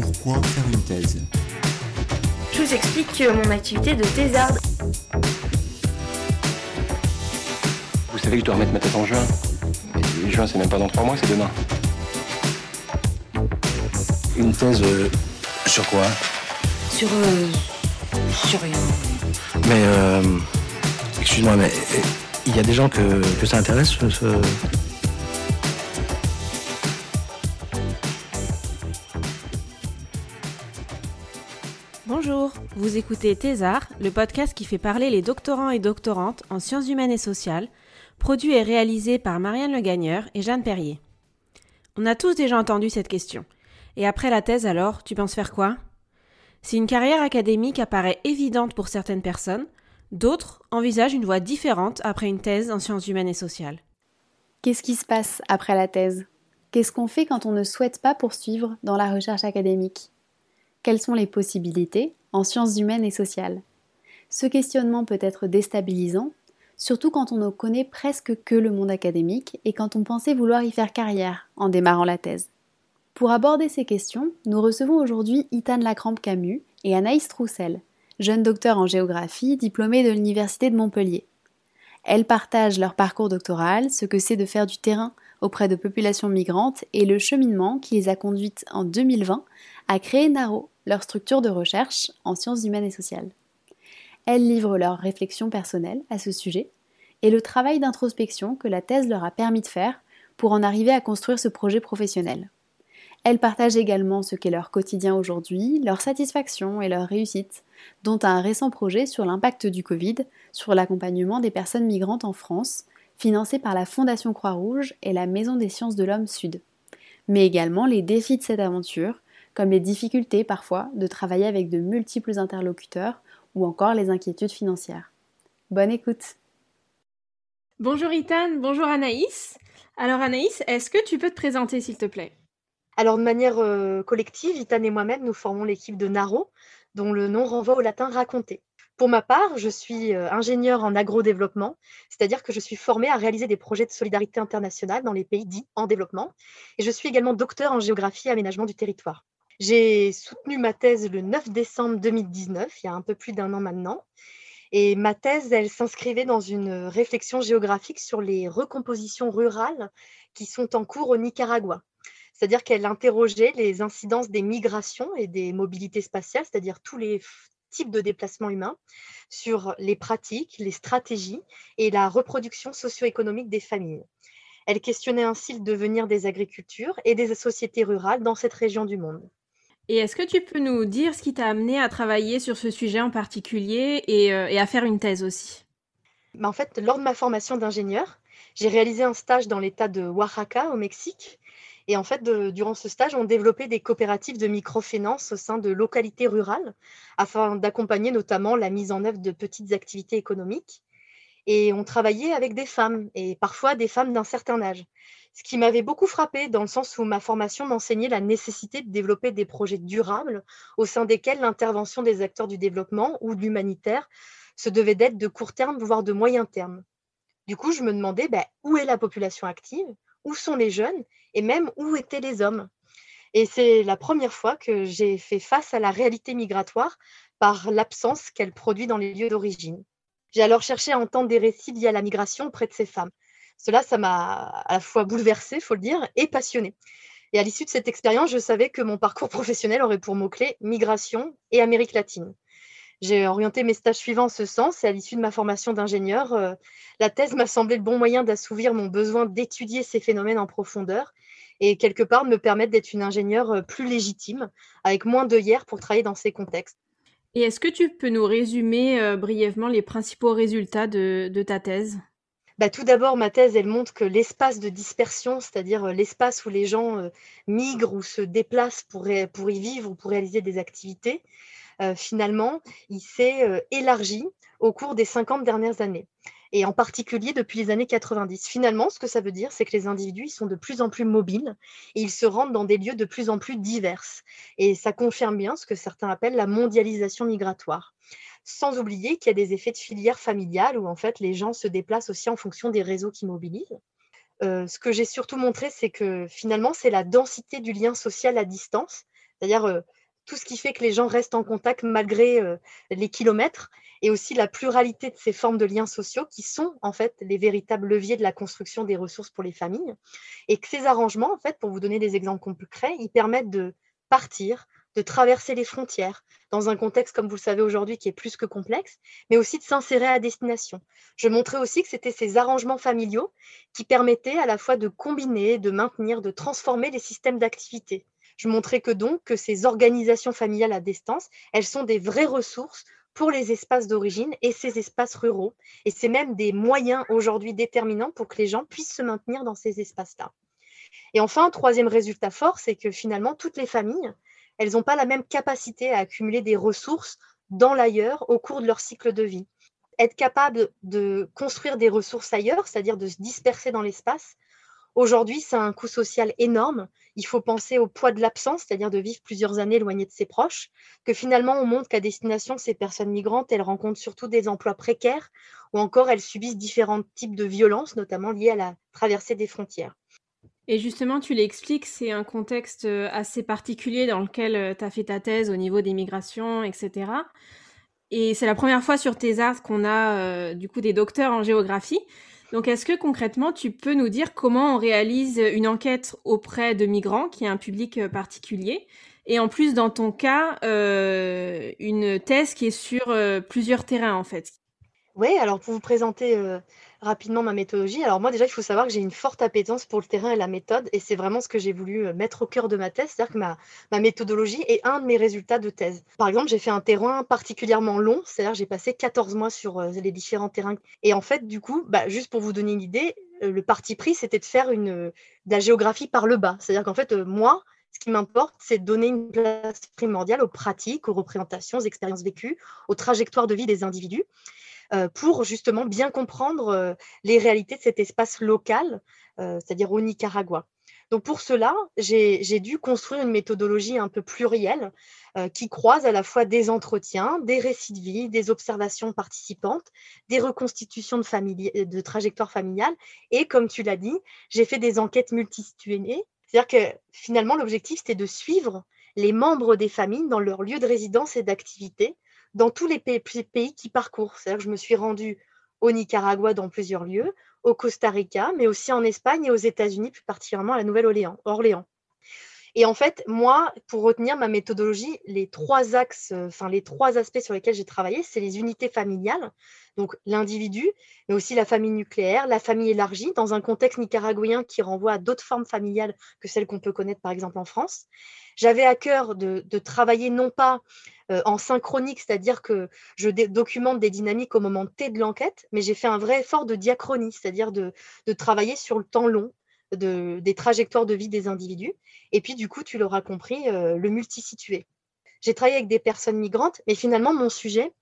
Pourquoi faire une thèse Je vous explique mon activité de thésarde. Vous savez que je dois remettre ma thèse en juin. Et juin, c'est même pas dans trois mois, c'est demain. Une thèse euh, sur quoi Sur. euh, sur rien. Mais, euh, excuse-moi, mais euh, il y a des gens que, que ça intéresse, ce- écoutez Thésard, le podcast qui fait parler les doctorants et doctorantes en sciences humaines et sociales, produit et réalisé par Marianne Le Gagneur et Jeanne Perrier. On a tous déjà entendu cette question. Et après la thèse alors, tu penses faire quoi? Si une carrière académique apparaît évidente pour certaines personnes, d'autres envisagent une voie différente après une thèse en sciences humaines et sociales. Qu'est-ce qui se passe après la thèse? Qu'est-ce qu'on fait quand on ne souhaite pas poursuivre dans la recherche académique? Quelles sont les possibilités? En sciences humaines et sociales Ce questionnement peut être déstabilisant, surtout quand on ne connaît presque que le monde académique et quand on pensait vouloir y faire carrière en démarrant la thèse. Pour aborder ces questions, nous recevons aujourd'hui Itane Lacrampe-Camus et Anaïs Troussel, jeune docteur en géographie diplômée de l'Université de Montpellier. Elles partagent leur parcours doctoral, ce que c'est de faire du terrain auprès de populations migrantes et le cheminement qui les a conduites en 2020 à créer NARO, leur structure de recherche en sciences humaines et sociales. Elles livrent leurs réflexions personnelles à ce sujet et le travail d'introspection que la thèse leur a permis de faire pour en arriver à construire ce projet professionnel. Elles partagent également ce qu'est leur quotidien aujourd'hui, leurs satisfactions et leurs réussites, dont un récent projet sur l'impact du Covid sur l'accompagnement des personnes migrantes en France, financé par la Fondation Croix-Rouge et la Maison des sciences de l'homme Sud, mais également les défis de cette aventure, comme les difficultés parfois de travailler avec de multiples interlocuteurs ou encore les inquiétudes financières. Bonne écoute Bonjour Itane, bonjour Anaïs. Alors Anaïs, est-ce que tu peux te présenter s'il te plaît? Alors, de manière euh, collective, Itane et moi-même, nous formons l'équipe de NARO, dont le nom renvoie au latin raconter. Pour ma part, je suis euh, ingénieure en agrodéveloppement, c'est-à-dire que je suis formée à réaliser des projets de solidarité internationale dans les pays dits en développement. Et je suis également docteur en géographie et aménagement du territoire. J'ai soutenu ma thèse le 9 décembre 2019, il y a un peu plus d'un an maintenant. Et ma thèse, elle s'inscrivait dans une réflexion géographique sur les recompositions rurales qui sont en cours au Nicaragua. C'est-à-dire qu'elle interrogeait les incidences des migrations et des mobilités spatiales, c'est-à-dire tous les types de déplacements humains, sur les pratiques, les stratégies et la reproduction socio-économique des familles. Elle questionnait ainsi le devenir des agricultures et des sociétés rurales dans cette région du monde. Et est-ce que tu peux nous dire ce qui t'a amené à travailler sur ce sujet en particulier et, euh, à faire une thèse aussi? Mais en fait, lors de ma formation d'ingénieur, j'ai réalisé un stage dans l'État de Oaxaca, au Mexique. Et en fait, durant ce stage, on développait des coopératives de microfinance au sein de localités rurales afin d'accompagner notamment la mise en œuvre de petites activités économiques. Et on travaillait avec des femmes, et parfois des femmes d'un certain âge. Ce qui m'avait beaucoup frappé dans le sens où ma formation m'enseignait la nécessité de développer des projets durables au sein desquels l'intervention des acteurs du développement ou de l'humanitaire se devait d'être de court terme, voire de moyen terme. Du coup, je me demandais ben, où est la population active, où sont les jeunes et même où étaient les hommes? Et c'est la première fois que j'ai fait face à la réalité migratoire par l'absence qu'elle produit dans les lieux d'origine. J'ai alors cherché à entendre des récits liés à la migration auprès de ces femmes. Cela, ça m'a à la fois bouleversée, faut le dire, et passionnée. Et à l'issue de cette expérience, je savais que mon parcours professionnel aurait pour mots-clés migration et Amérique latine. J'ai orienté mes stages suivants en ce sens et à l'issue de ma formation d'ingénieur, euh, la thèse m'a semblé le bon moyen d'assouvir mon besoin d'étudier ces phénomènes en profondeur et quelque part de me permettre d'être une ingénieure euh, plus légitime, avec moins d'œillères pour travailler dans ces contextes. Et est-ce que tu peux nous résumer euh, brièvement les principaux résultats de, ta thèse? Bah, tout d'abord, ma thèse, elle montre que l'espace de dispersion, c'est-à-dire euh, l'espace où les gens euh, migrent ou se déplacent pour, y vivre ou pour réaliser des activités, finalement, il s'est élargi au cours des 50 dernières années. Et en particulier depuis les années 90. Finalement, ce que ça veut dire, c'est que les individus sont de plus en plus mobiles et ils se rendent dans des lieux de plus en plus divers. Et ça confirme bien ce que certains appellent la mondialisation migratoire. Sans oublier qu'il y a des effets de filière familiale où en fait les gens se déplacent aussi en fonction des réseaux qui mobilisent. Euh, ce que j'ai surtout montré, c'est que finalement, c'est la densité du lien social à distance, c'est-à-dire tout ce qui fait que les gens restent en contact malgré les kilomètres et aussi la pluralité de ces formes de liens sociaux qui sont en fait les véritables leviers de la construction des ressources pour les familles. Et que ces arrangements, en fait, pour vous donner des exemples concrets, ils permettent de partir, de traverser les frontières dans un contexte, comme vous le savez aujourd'hui, qui est plus que complexe, mais aussi de s'insérer à destination. Je montrais aussi que c'était ces arrangements familiaux qui permettaient à la fois de combiner, de maintenir, de transformer les systèmes d'activité. Je montrais que donc que ces organisations familiales à distance, elles sont des vraies ressources pour les espaces d'origine et ces espaces ruraux. Et c'est même des moyens aujourd'hui déterminants pour que les gens puissent se maintenir dans ces espaces-là. Et enfin, troisième résultat fort, c'est que finalement, toutes les familles, elles n'ont pas la même capacité à accumuler des ressources dans l'ailleurs au cours de leur cycle de vie. Être capable de construire des ressources ailleurs, c'est-à-dire de se disperser dans l'espace, Aujourd'hui, ça a un coût social énorme. Il faut penser au poids de l'absence, c'est-à-dire de vivre plusieurs années éloigné de ses proches, que finalement, on montre qu'à destination, ces personnes migrantes, elles rencontrent surtout des emplois précaires ou encore elles subissent différents types de violences, notamment liées à la traversée des frontières. Et justement, tu l'expliques, c'est un contexte euh, assez particulier dans lequel euh, tu as fait ta thèse au niveau des migrations, etc. Et c'est la première fois sur tes arts qu'on a euh, du coup des docteurs en géographie. Donc, est-ce que concrètement, tu peux nous dire comment on réalise une enquête auprès de migrants, qui est un public euh, particulier, et en plus, dans ton cas, euh, une thèse qui est sur euh, plusieurs terrains, en fait Oui, alors pour vous présenter rapidement ma méthodologie. Alors moi déjà, il faut savoir que j'ai une forte appétence pour le terrain et la méthode, et c'est vraiment ce que j'ai voulu mettre au cœur de ma thèse, c'est-à-dire que ma, ma, méthodologie est un de mes résultats de thèse. Par exemple, j'ai fait un terrain particulièrement long, c'est-à-dire j'ai passé 14 mois sur les différents terrains. Et en fait, du coup, bah, juste pour vous donner une idée, le parti pris, c'était de faire une, de la géographie par le bas. C'est-à-dire qu'en fait, moi, ce qui m'importe, c'est de donner une place primordiale aux pratiques, aux représentations, aux expériences vécues, aux trajectoires de vie des individus. Euh, pour justement bien comprendre euh, les réalités de cet espace local, euh, c'est-à-dire au Nicaragua. Donc pour cela, j'ai dû construire une méthodologie un peu plurielle qui croise à la fois des entretiens, des récits de vie, des observations participantes, des reconstitutions de, trajectoires familiales et, comme tu l'as dit, j'ai fait des enquêtes multisituées. C'est-à-dire que finalement, l'objectif, c'était de suivre les membres des familles dans leur lieu de résidence et d'activité dans tous les pays, qui parcourent. C'est-à-dire que je me suis rendue au Nicaragua dans plusieurs lieux, au Costa Rica, mais aussi en Espagne et aux États-Unis, plus particulièrement à la Nouvelle-Orléans. Orléans. Et en fait, moi, pour retenir ma méthodologie, les trois axes, euh, enfin les trois aspects sur lesquels j'ai travaillé, c'est les unités familiales, donc l'individu, mais aussi la famille nucléaire, la famille élargie, dans un contexte nicaraguayen qui renvoie à d'autres formes familiales que celles qu'on peut connaître par exemple en France. J'avais à cœur de, travailler non pas euh, en synchronique, c'est-à-dire que je documente des dynamiques au moment T de l'enquête, mais j'ai fait un vrai effort de diachronie, c'est-à-dire de, travailler sur le temps long, des trajectoires de vie des individus. Et puis, du coup, tu l'auras compris, euh, le multisitué. J'ai travaillé avec des personnes migrantes, mais finalement, mon sujet,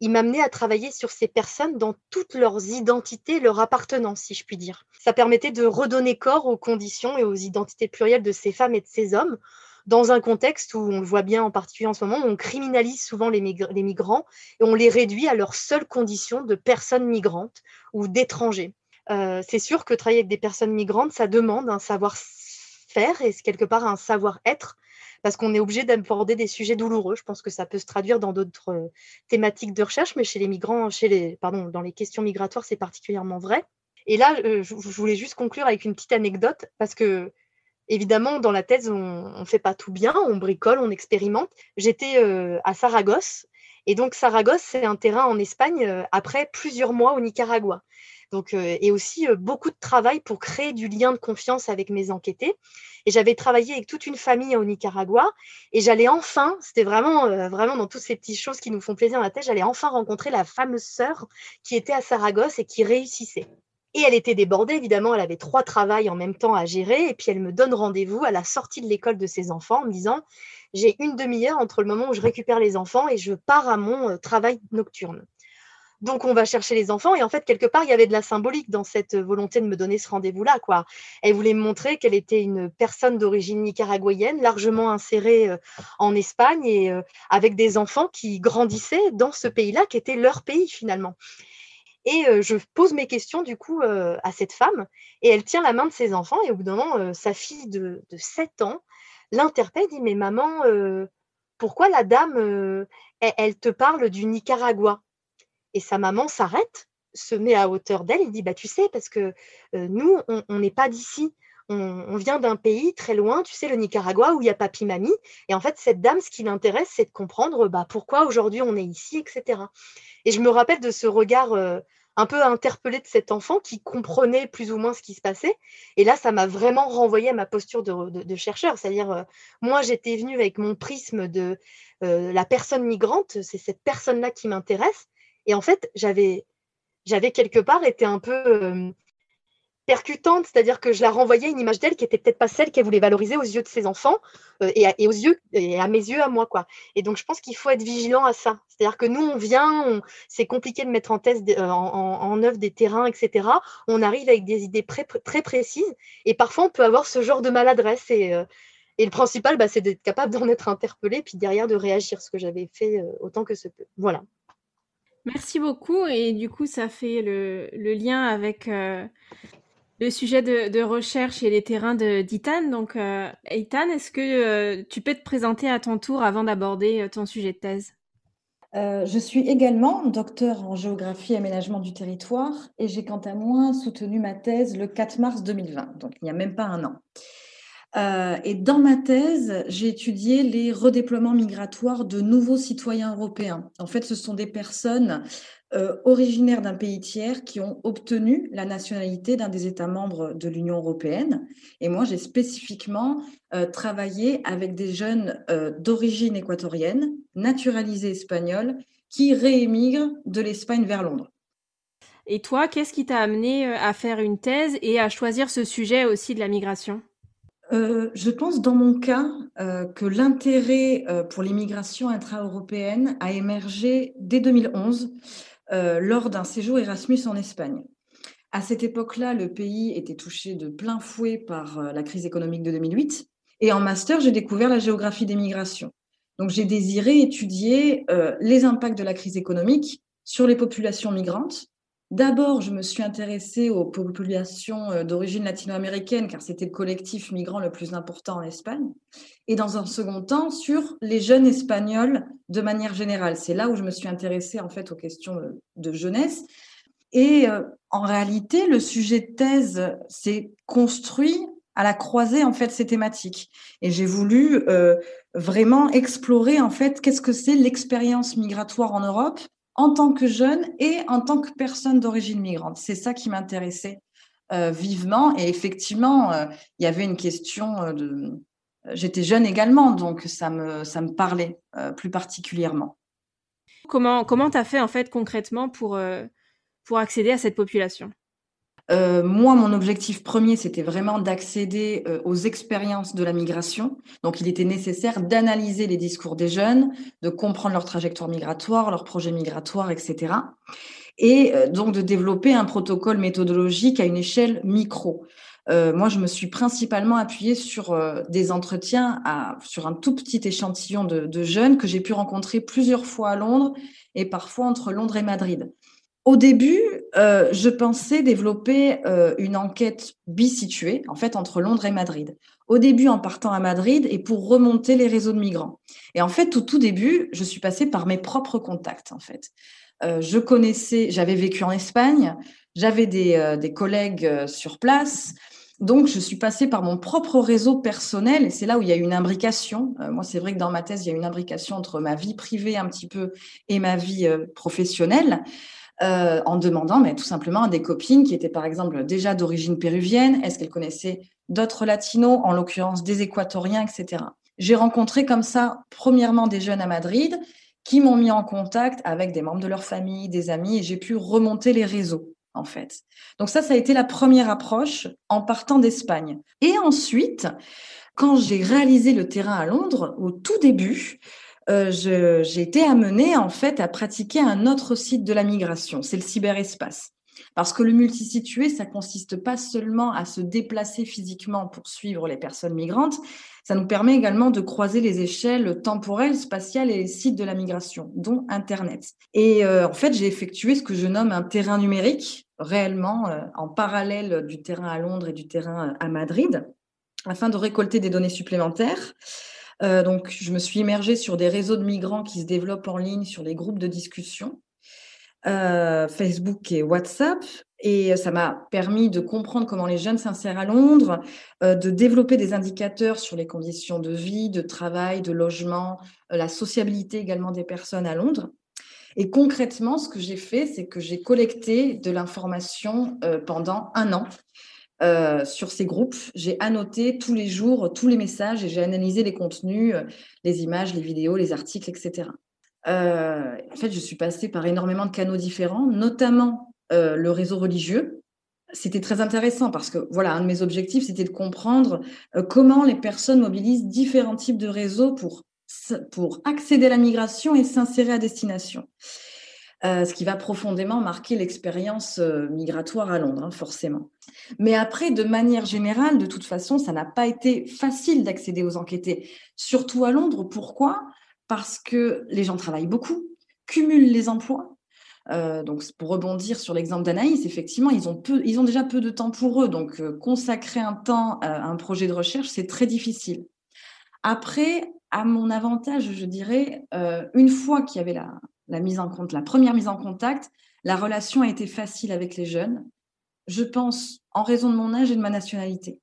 il m'a amené à travailler sur ces personnes dans toutes leurs identités, leur appartenance, si je puis dire. Ça permettait de redonner corps aux conditions et aux identités plurielles de ces femmes et de ces hommes, dans un contexte où on le voit bien en particulier en ce moment, on criminalise souvent les, migrants et on les réduit à leurs seules conditions de personnes migrantes ou d'étrangers. Euh, c'est sûr que travailler avec des personnes migrantes, ça demande un savoir-faire et quelque part un savoir-être parce qu'on est obligé d'aborder des sujets douloureux. Je pense que ça peut se traduire dans d'autres euh, thématiques de recherche, mais chez les migrants, chez les, pardon, dans les questions migratoires, c'est particulièrement vrai. Et là, euh, je, voulais juste conclure avec une petite anecdote parce que évidemment, dans la thèse, on ne fait pas tout bien, on bricole, on expérimente. J'étais à Saragosse, et donc Saragosse, c'est un terrain en Espagne après plusieurs mois au Nicaragua. Donc, euh, et aussi euh, beaucoup de travail pour créer du lien de confiance avec mes enquêtés. Et j'avais travaillé avec toute une famille au Nicaragua et j'allais enfin, c'était vraiment, euh, vraiment dans toutes ces petites choses qui nous font plaisir dans la tête, j'allais enfin rencontrer la fameuse sœur qui était à Saragosse et qui réussissait. Et elle était débordée, évidemment, elle avait trois travails en même temps à gérer. Et puis elle me donne rendez-vous à la sortie de l'école de ses enfants en me disant, j'ai une demi-heure entre le moment où je récupère les enfants et je pars à mon travail nocturne. Donc, on va chercher les enfants. Et en fait, quelque part, il y avait de la symbolique dans cette volonté de me donner ce rendez-vous-là. Quoi. Elle voulait me montrer qu'elle était une personne d'origine nicaraguayenne, largement insérée euh, en Espagne et euh, avec des enfants qui grandissaient dans ce pays-là, qui était leur pays finalement. Et je pose mes questions du coup à cette femme et elle tient la main de ses enfants et au bout d'un moment, sa fille de, de 7 ans l'interpelle, dit Mais maman, pourquoi la dame, elle, te parle du Nicaragua? Et sa maman s'arrête, se met à hauteur d'elle, il dit Bah, tu sais, parce que nous, on n'est pas d'ici. On, vient d'un pays très loin, tu sais, le Nicaragua, où il y a papy-mamie. Et en fait, cette dame, ce qui l'intéresse, c'est de comprendre bah, pourquoi aujourd'hui on est ici, etc. Et je me rappelle de ce regard un peu interpellé de cet enfant qui comprenait plus ou moins ce qui se passait. Et là, ça m'a vraiment renvoyé à ma posture de, chercheur. C'est-à-dire, euh, moi, j'étais venue avec mon prisme de euh, la personne migrante, c'est cette personne-là qui m'intéresse. Et en fait, j'avais, j'avais quelque part été un peu euh, percutante, c'est-à-dire que je la renvoyais une image d'elle qui était peut-être pas celle qu'elle voulait valoriser aux yeux de ses enfants euh, et, à, aux yeux et à mes yeux à moi quoi. Et donc je pense qu'il faut être vigilant à ça. C'est-à-dire que nous on vient, c'est compliqué de mettre en euh, en, œuvre des terrains, etc. On arrive avec des idées très précises et parfois on peut avoir ce genre de maladresse et euh, et le principal, bah, c'est d'être capable d'en être interpellé, puis derrière de réagir, ce que j'avais fait autant que ce peut. Voilà. Merci beaucoup. Et du coup, ça fait le lien avec le sujet de, recherche et les terrains d'Itan. Donc, euh, est-ce que euh, tu peux te présenter à ton tour avant d'aborder euh, ton sujet de thèse? Je suis également docteur en géographie et aménagement du territoire et j'ai quant à moi soutenu ma thèse le 4 mars 2020, donc il n'y a même pas un an. et dans ma thèse, j'ai étudié les redéploiements migratoires de nouveaux citoyens européens. En fait, ce sont des personnes euh, originaires d'un pays tiers qui ont obtenu la nationalité d'un des États membres de l'Union européenne. Et moi, j'ai spécifiquement euh, travaillé avec des jeunes euh, d'origine équatorienne, naturalisés espagnols, qui réémigrent de l'Espagne vers Londres. Et toi, qu'est-ce qui t'a amené à faire une thèse et à choisir ce sujet aussi de la migration? Je pense dans mon cas que l'intérêt pour l'immigration intra-européenne a émergé dès 2011 euh, lors d'un séjour Erasmus en Espagne. À cette époque-là, le pays était touché de plein fouet par euh, la crise économique de 2008. Et en master, j'ai découvert la géographie des migrations. Donc, j'ai désiré étudier euh, les impacts de la crise économique sur les populations migrantes D'abord, je me suis intéressée aux populations euh, d'origine latino-américaine, car c'était le collectif migrant le plus important en Espagne. Et dans un second temps, sur les jeunes espagnols de manière générale. C'est là où je me suis intéressée en fait aux questions de jeunesse. Et euh, en réalité, le sujet de thèse s'est construit à la croisée en fait ces thématiques. Et j'ai voulu euh, vraiment explorer en fait qu'est-ce que c'est l'expérience migratoire en Europe en tant que jeune et en tant que personne d'origine migrante. C'est ça qui m'intéressait euh, vivement. Et effectivement, euh, il y avait une question euh, de... J'étais jeune également, donc ça me, ça me parlait plus particulièrement. Comment tu as fait en fait concrètement pour, pour accéder à cette population? Euh, moi, mon objectif premier, c'était vraiment d'accéder euh, aux expériences de la migration. Donc, il était nécessaire d'analyser les discours des jeunes, de comprendre leur trajectoire migratoire, leurs projets migratoires, etc. Et euh, donc, de développer un protocole méthodologique à une échelle micro. moi, je me suis principalement appuyée sur des entretiens sur un tout petit échantillon de jeunes que j'ai pu rencontrer plusieurs fois à Londres et parfois entre Londres et Madrid. Au début, euh, je pensais développer euh, une enquête bisituée, en fait, entre Londres et Madrid. Au début, en partant à Madrid et pour remonter les réseaux de migrants. Et en fait, au tout début, je suis passée par mes propres contacts, en fait. Euh, je connaissais, j'avais vécu en Espagne, j'avais des, des, collègues sur place. Donc, je suis passée par mon propre réseau personnel et c'est là où il y a une imbrication. moi, c'est vrai que dans ma thèse, il y a une imbrication entre ma vie privée un petit peu et ma vie professionnelle. Euh, en demandant mais tout simplement à des copines qui étaient par exemple déjà d'origine péruvienne, est-ce qu'elles connaissaient d'autres latinos, en l'occurrence des équatoriens, etc. J'ai rencontré comme ça, premièrement, des jeunes à Madrid qui m'ont mis en contact avec des membres de leur famille, des amis, et j'ai pu remonter les réseaux, en fait. Donc ça, ça a été la première approche en partant d'Espagne. Et ensuite, quand j'ai réalisé le terrain à Londres, au tout début, euh, j'ai été amenée en fait à pratiquer un autre site de la migration, c'est le cyberespace. Parce que le multisitué, ça consiste pas seulement à se déplacer physiquement pour suivre les personnes migrantes, ça nous permet également de croiser les échelles temporelles, spatiales et les sites de la migration, dont Internet. Et euh, en fait, j'ai effectué ce que je nomme un terrain numérique, réellement euh, en parallèle du terrain à Londres et du terrain à Madrid afin de récolter des données supplémentaires. Euh, donc, je me suis immergée sur des réseaux de migrants qui se développent en ligne, sur les groupes de discussion, euh, Facebook et WhatsApp. Et ça m'a permis de comprendre comment les jeunes s'insèrent à Londres, euh, de développer des indicateurs sur les conditions de vie, de travail, de logement, la sociabilité également des personnes à Londres. Et concrètement, ce que j'ai fait, c'est que j'ai collecté de l'information pendant un an euh, sur ces groupes. J'ai annoté tous les jours tous les messages et j'ai analysé les contenus, euh, les images, les vidéos, les articles, etc. Euh, en fait, je suis passée par énormément de canaux différents, notamment le réseau religieux. C'était très intéressant parce que voilà, un de mes objectifs, c'était de comprendre comment les personnes mobilisent différents types de réseaux pour, pour accéder à la migration et s'insérer à destination. Euh, ce qui va profondément marquer l'expérience euh, migratoire à Londres, hein, forcément. Mais après, de manière générale, de toute façon, ça n'a pas été facile d'accéder aux enquêtés, surtout à Londres. Pourquoi? Parce que les gens travaillent beaucoup, cumulent les emplois. Euh, donc, pour rebondir sur l'exemple d'Anaïs, effectivement, ils ont, peu, ils ont déjà peu de temps pour eux. Donc, consacrer un temps à un projet de recherche, c'est très difficile. Après, à mon avantage, je dirais, une fois qu'il y avait la, la mise en la première mise en contact, la relation a été facile avec les jeunes. Je pense en raison de mon âge et de ma nationalité.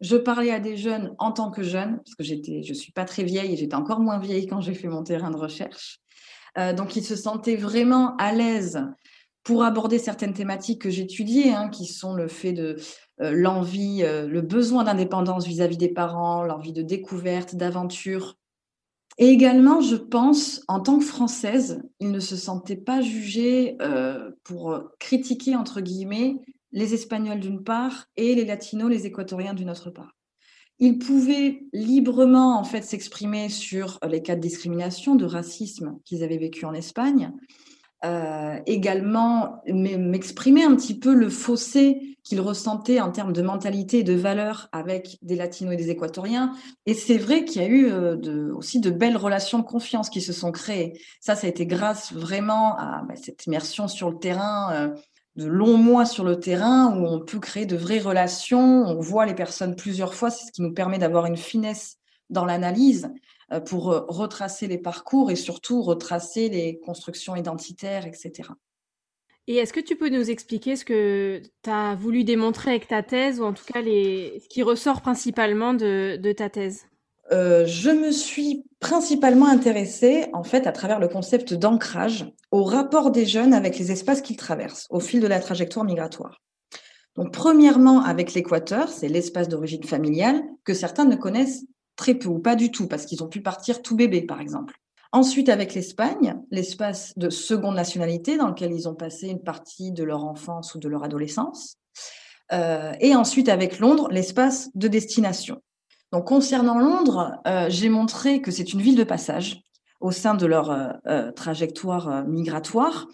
Je parlais à des jeunes en tant que jeune, parce que j'étais, je suis pas très vieille et j'étais encore moins vieille quand j'ai fait mon terrain de recherche. Euh, donc ils se sentaient vraiment à l'aise pour aborder certaines thématiques que j'étudiais, hein, qui sont le fait de euh, l'envie, euh, le besoin d'indépendance vis-à-vis des parents, l'envie de découverte, d'aventure, et également, je pense, en tant que Française, il ne se sentait pas jugé euh, pour critiquer, entre guillemets, les Espagnols d'une part et les Latinos, les Équatoriens d'une autre part. Il pouvait librement en fait s'exprimer sur les cas de discrimination, de racisme qu'ils avaient vécu en Espagne, euh, également m'exprimer un petit peu le fossé qu'il ressentait en termes de mentalité et de valeurs avec des latinos et des équatoriens. Et c'est vrai qu'il y a eu euh, de, aussi de belles relations de confiance qui se sont créées. Ça, ça a été grâce vraiment à bah, cette immersion sur le terrain, euh, de longs mois sur le terrain où on peut créer de vraies relations. On voit les personnes plusieurs fois, c'est ce qui nous permet d'avoir une finesse dans l'analyse. Euh, pour euh, retracer les parcours et surtout retracer les constructions identitaires, etc. Et est-ce que tu peux nous expliquer ce que tu as voulu démontrer avec ta thèse, ou en tout cas les... ce qui ressort principalement de, ta thèse? Euh, je me suis principalement intéressée, en fait, à travers le concept d'ancrage, au rapport des jeunes avec les espaces qu'ils traversent au fil de la trajectoire migratoire. Donc, premièrement, avec l'Équateur, c'est l'espace d'origine familiale que certains ne connaissent très peu ou pas du tout, parce qu'ils ont pu partir tout bébé, par exemple. Ensuite, avec l'Espagne, l'espace de seconde nationalité dans lequel ils ont passé une partie de leur enfance ou de leur adolescence. Euh, et ensuite, avec Londres, l'espace de destination. Donc, concernant Londres, euh, j'ai montré que c'est une ville de passage au sein de leur euh, trajectoire migratoire.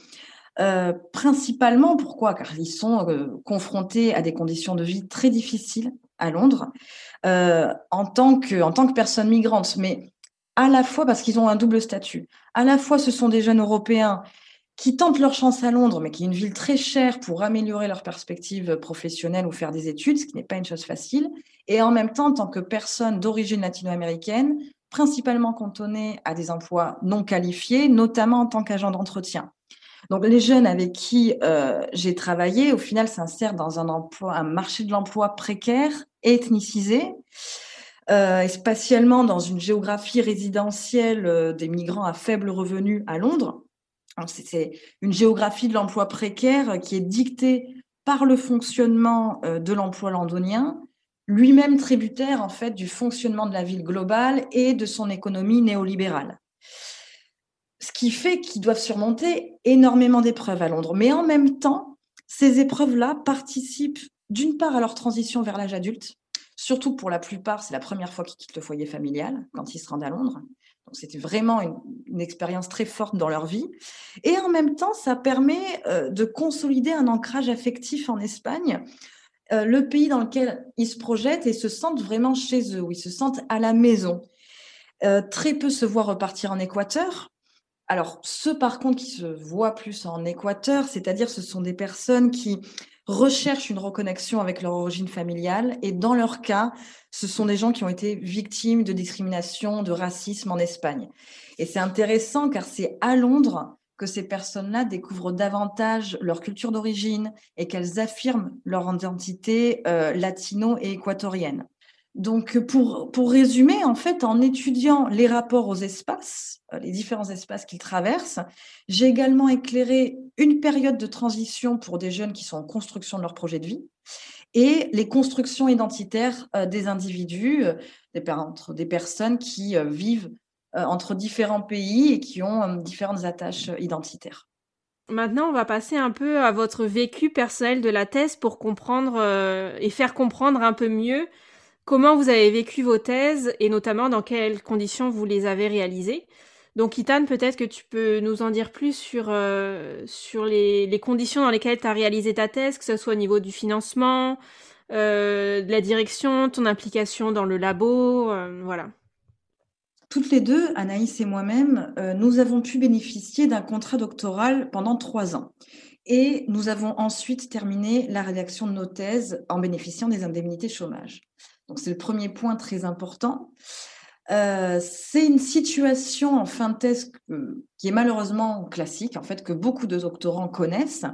principalement, pourquoi? Car ils sont confrontés à des conditions de vie très difficiles à Londres, euh, en, tant que, en tant que personne migrante, mais à la fois parce qu'ils ont un double statut. À la fois, ce sont des jeunes Européens qui tentent leur chance à Londres, mais qui est une ville très chère pour améliorer leurs perspectives professionnelles ou faire des études, ce qui n'est pas une chose facile. Et en même temps, en tant que personne d'origine latino-américaine, principalement cantonnée à des emplois non qualifiés, notamment en tant qu'agent d'entretien. Donc les jeunes avec qui euh, j'ai travaillé, au final, s'insèrent dans un marché de l'emploi précaire, ethnicisé, euh, et spatialement dans une géographie résidentielle euh, des migrants à faible revenu à Londres. C'est une géographie de l'emploi précaire qui est dictée par le fonctionnement de l'emploi londonien, lui-même tributaire en fait du fonctionnement de la ville globale et de son économie néolibérale ce qui fait qu'ils doivent surmonter énormément d'épreuves à Londres. Mais en même temps, ces épreuves-là participent d'une part à leur transition vers l'âge adulte, surtout pour la plupart, c'est la première fois qu'ils quittent le foyer familial quand ils se rendent à Londres. Donc c'était vraiment une, expérience très forte dans leur vie. Et en même temps, ça permet euh, de consolider un ancrage affectif en Espagne, euh, le pays dans lequel ils se projettent et se sentent vraiment chez eux, où ils se sentent à la maison. Euh, très peu se voient repartir en Équateur, alors, ceux par contre qui se voient plus en Équateur, c'est-à-dire ce sont des personnes qui recherchent une reconnexion avec leur origine familiale. Et dans leur cas, ce sont des gens qui ont été victimes de discrimination, de racisme en Espagne. Et c'est intéressant car c'est à Londres que ces personnes-là découvrent davantage leur culture d'origine et qu'elles affirment leur identité euh, latino et équatorienne. Donc, pour, pour résumer, en fait, en étudiant les rapports aux espaces, euh, les différents espaces qu'ils traversent, j'ai également éclairé une période de transition pour des jeunes qui sont en construction de leur projet de vie et les constructions identitaires euh, des individus, euh, des, personnes qui vivent entre différents pays et qui ont différentes attaches identitaires. Maintenant, on va passer un peu à votre vécu personnel de la thèse pour comprendre et faire comprendre un peu mieux comment vous avez vécu vos thèses et notamment dans quelles conditions vous les avez réalisées. Donc, Itan, peut-être que tu peux nous en dire plus sur, euh, sur les, conditions dans lesquelles tu as réalisé ta thèse, que ce soit au niveau du financement, euh, de la direction, ton implication dans le labo, euh, voilà. Toutes les deux, Anaïs et moi-même, nous avons pu bénéficier d'un contrat doctoral pendant trois ans. Et nous avons ensuite terminé la rédaction de nos thèses en bénéficiant des indemnités chômage. Donc c'est le premier point très important. Euh, c'est une situation en fin de thèse qui est malheureusement classique, en fait, que beaucoup de doctorants connaissent,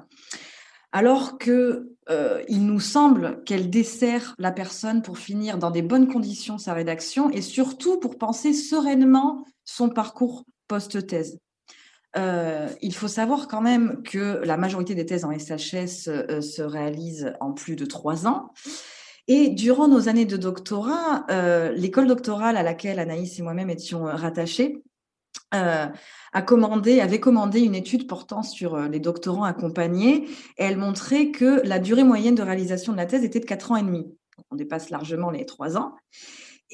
alors qu'il euh, nous semble qu'elle dessert la personne pour finir dans des bonnes conditions sa rédaction et surtout pour penser sereinement son parcours post-thèse. Euh, il faut savoir quand même que la majorité des thèses en SHS se réalisent en plus de trois ans et durant nos années de doctorat, euh, l'école doctorale à laquelle Anaïs et moi-même étions euh, rattachés euh, a commandé, avait commandé une étude portant sur les doctorants accompagnés elle montrait que la durée moyenne de réalisation de la thèse était de 4 ans et demi. On dépasse largement les 3 ans.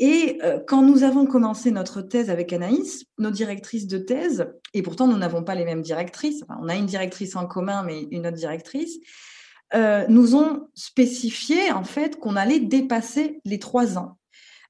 Et quand nous avons commencé notre thèse avec Anaïs, nos directrices de thèse, et pourtant nous n'avons pas les mêmes directrices, on a une directrice en commun, mais une autre directrice, euh, nous ont spécifié en fait qu'on allait dépasser les trois ans.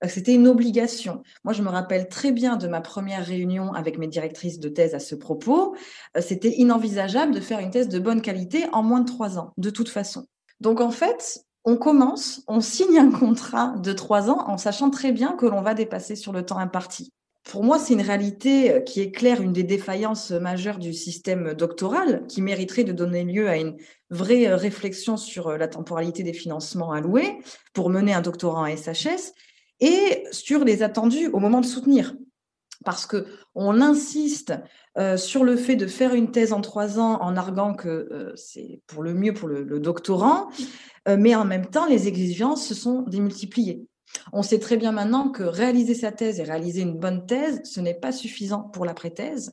Euh, c'était une obligation. Moi, je me rappelle très bien de ma première réunion avec mes directrices de thèse à ce propos. Euh, c'était inenvisageable de faire une thèse de bonne qualité en moins de trois ans, de toute façon. Donc, en fait, on commence, on signe un contrat de trois ans en sachant très bien que l'on va dépasser sur le temps imparti. Pour moi, c'est une réalité qui éclaire une des défaillances majeures du système doctoral, qui mériterait de donner lieu à une vraie euh, réflexion sur euh, la temporalité des financements alloués pour mener un doctorat en SHS et sur les attendus au moment de soutenir. Parce que on insiste euh, sur le fait de faire une thèse en trois ans en arguant que c'est pour le mieux pour le, doctorant, mais en même temps, les exigences se sont démultipliées. On sait très bien maintenant que réaliser sa thèse et réaliser une bonne thèse, ce n'est pas suffisant pour la pré-thèse.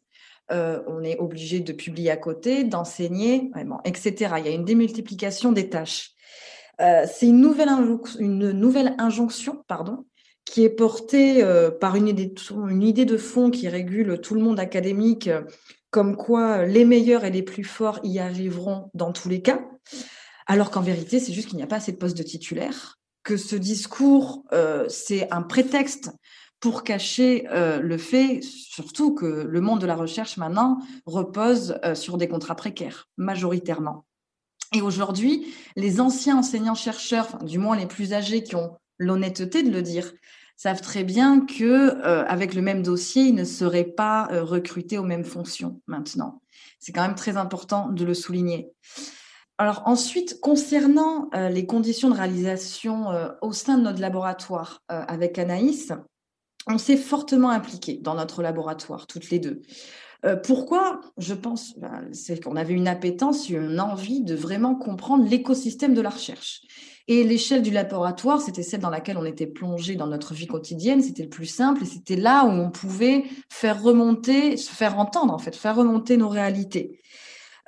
Euh, on est obligé de publier à côté, d'enseigner, etc. Il y a une démultiplication des tâches. Euh, c'est une nouvelle, injonction pardon, qui est portée euh, par une idée, de, une idée de fond qui régule tout le monde académique, comme quoi les meilleurs et les plus forts y arriveront dans tous les cas, alors qu'en vérité, c'est juste qu'il n'y a pas assez de postes de titulaires, que ce discours, c'est un prétexte pour cacher euh, le fait, surtout que le monde de la recherche maintenant repose euh, sur des contrats précaires, majoritairement. Et aujourd'hui, les anciens enseignants-chercheurs, du moins les plus âgés qui ont l'honnêteté de le dire, savent très bien que euh, avec le même dossier, ils ne seraient pas recrutés aux mêmes fonctions maintenant. C'est quand même très important de le souligner. Alors ensuite, concernant les conditions de réalisation au sein de notre laboratoire avec Anaïs, on s'est fortement impliqués dans notre laboratoire, toutes les deux. Euh, pourquoi? Je pense bah, c'est qu'on avait une appétence, une envie de vraiment comprendre l'écosystème de la recherche. Et l'échelle du laboratoire, c'était celle dans laquelle on était plongé dans notre vie quotidienne, c'était le plus simple et c'était là où on pouvait faire remonter, se faire entendre en fait, faire remonter nos réalités.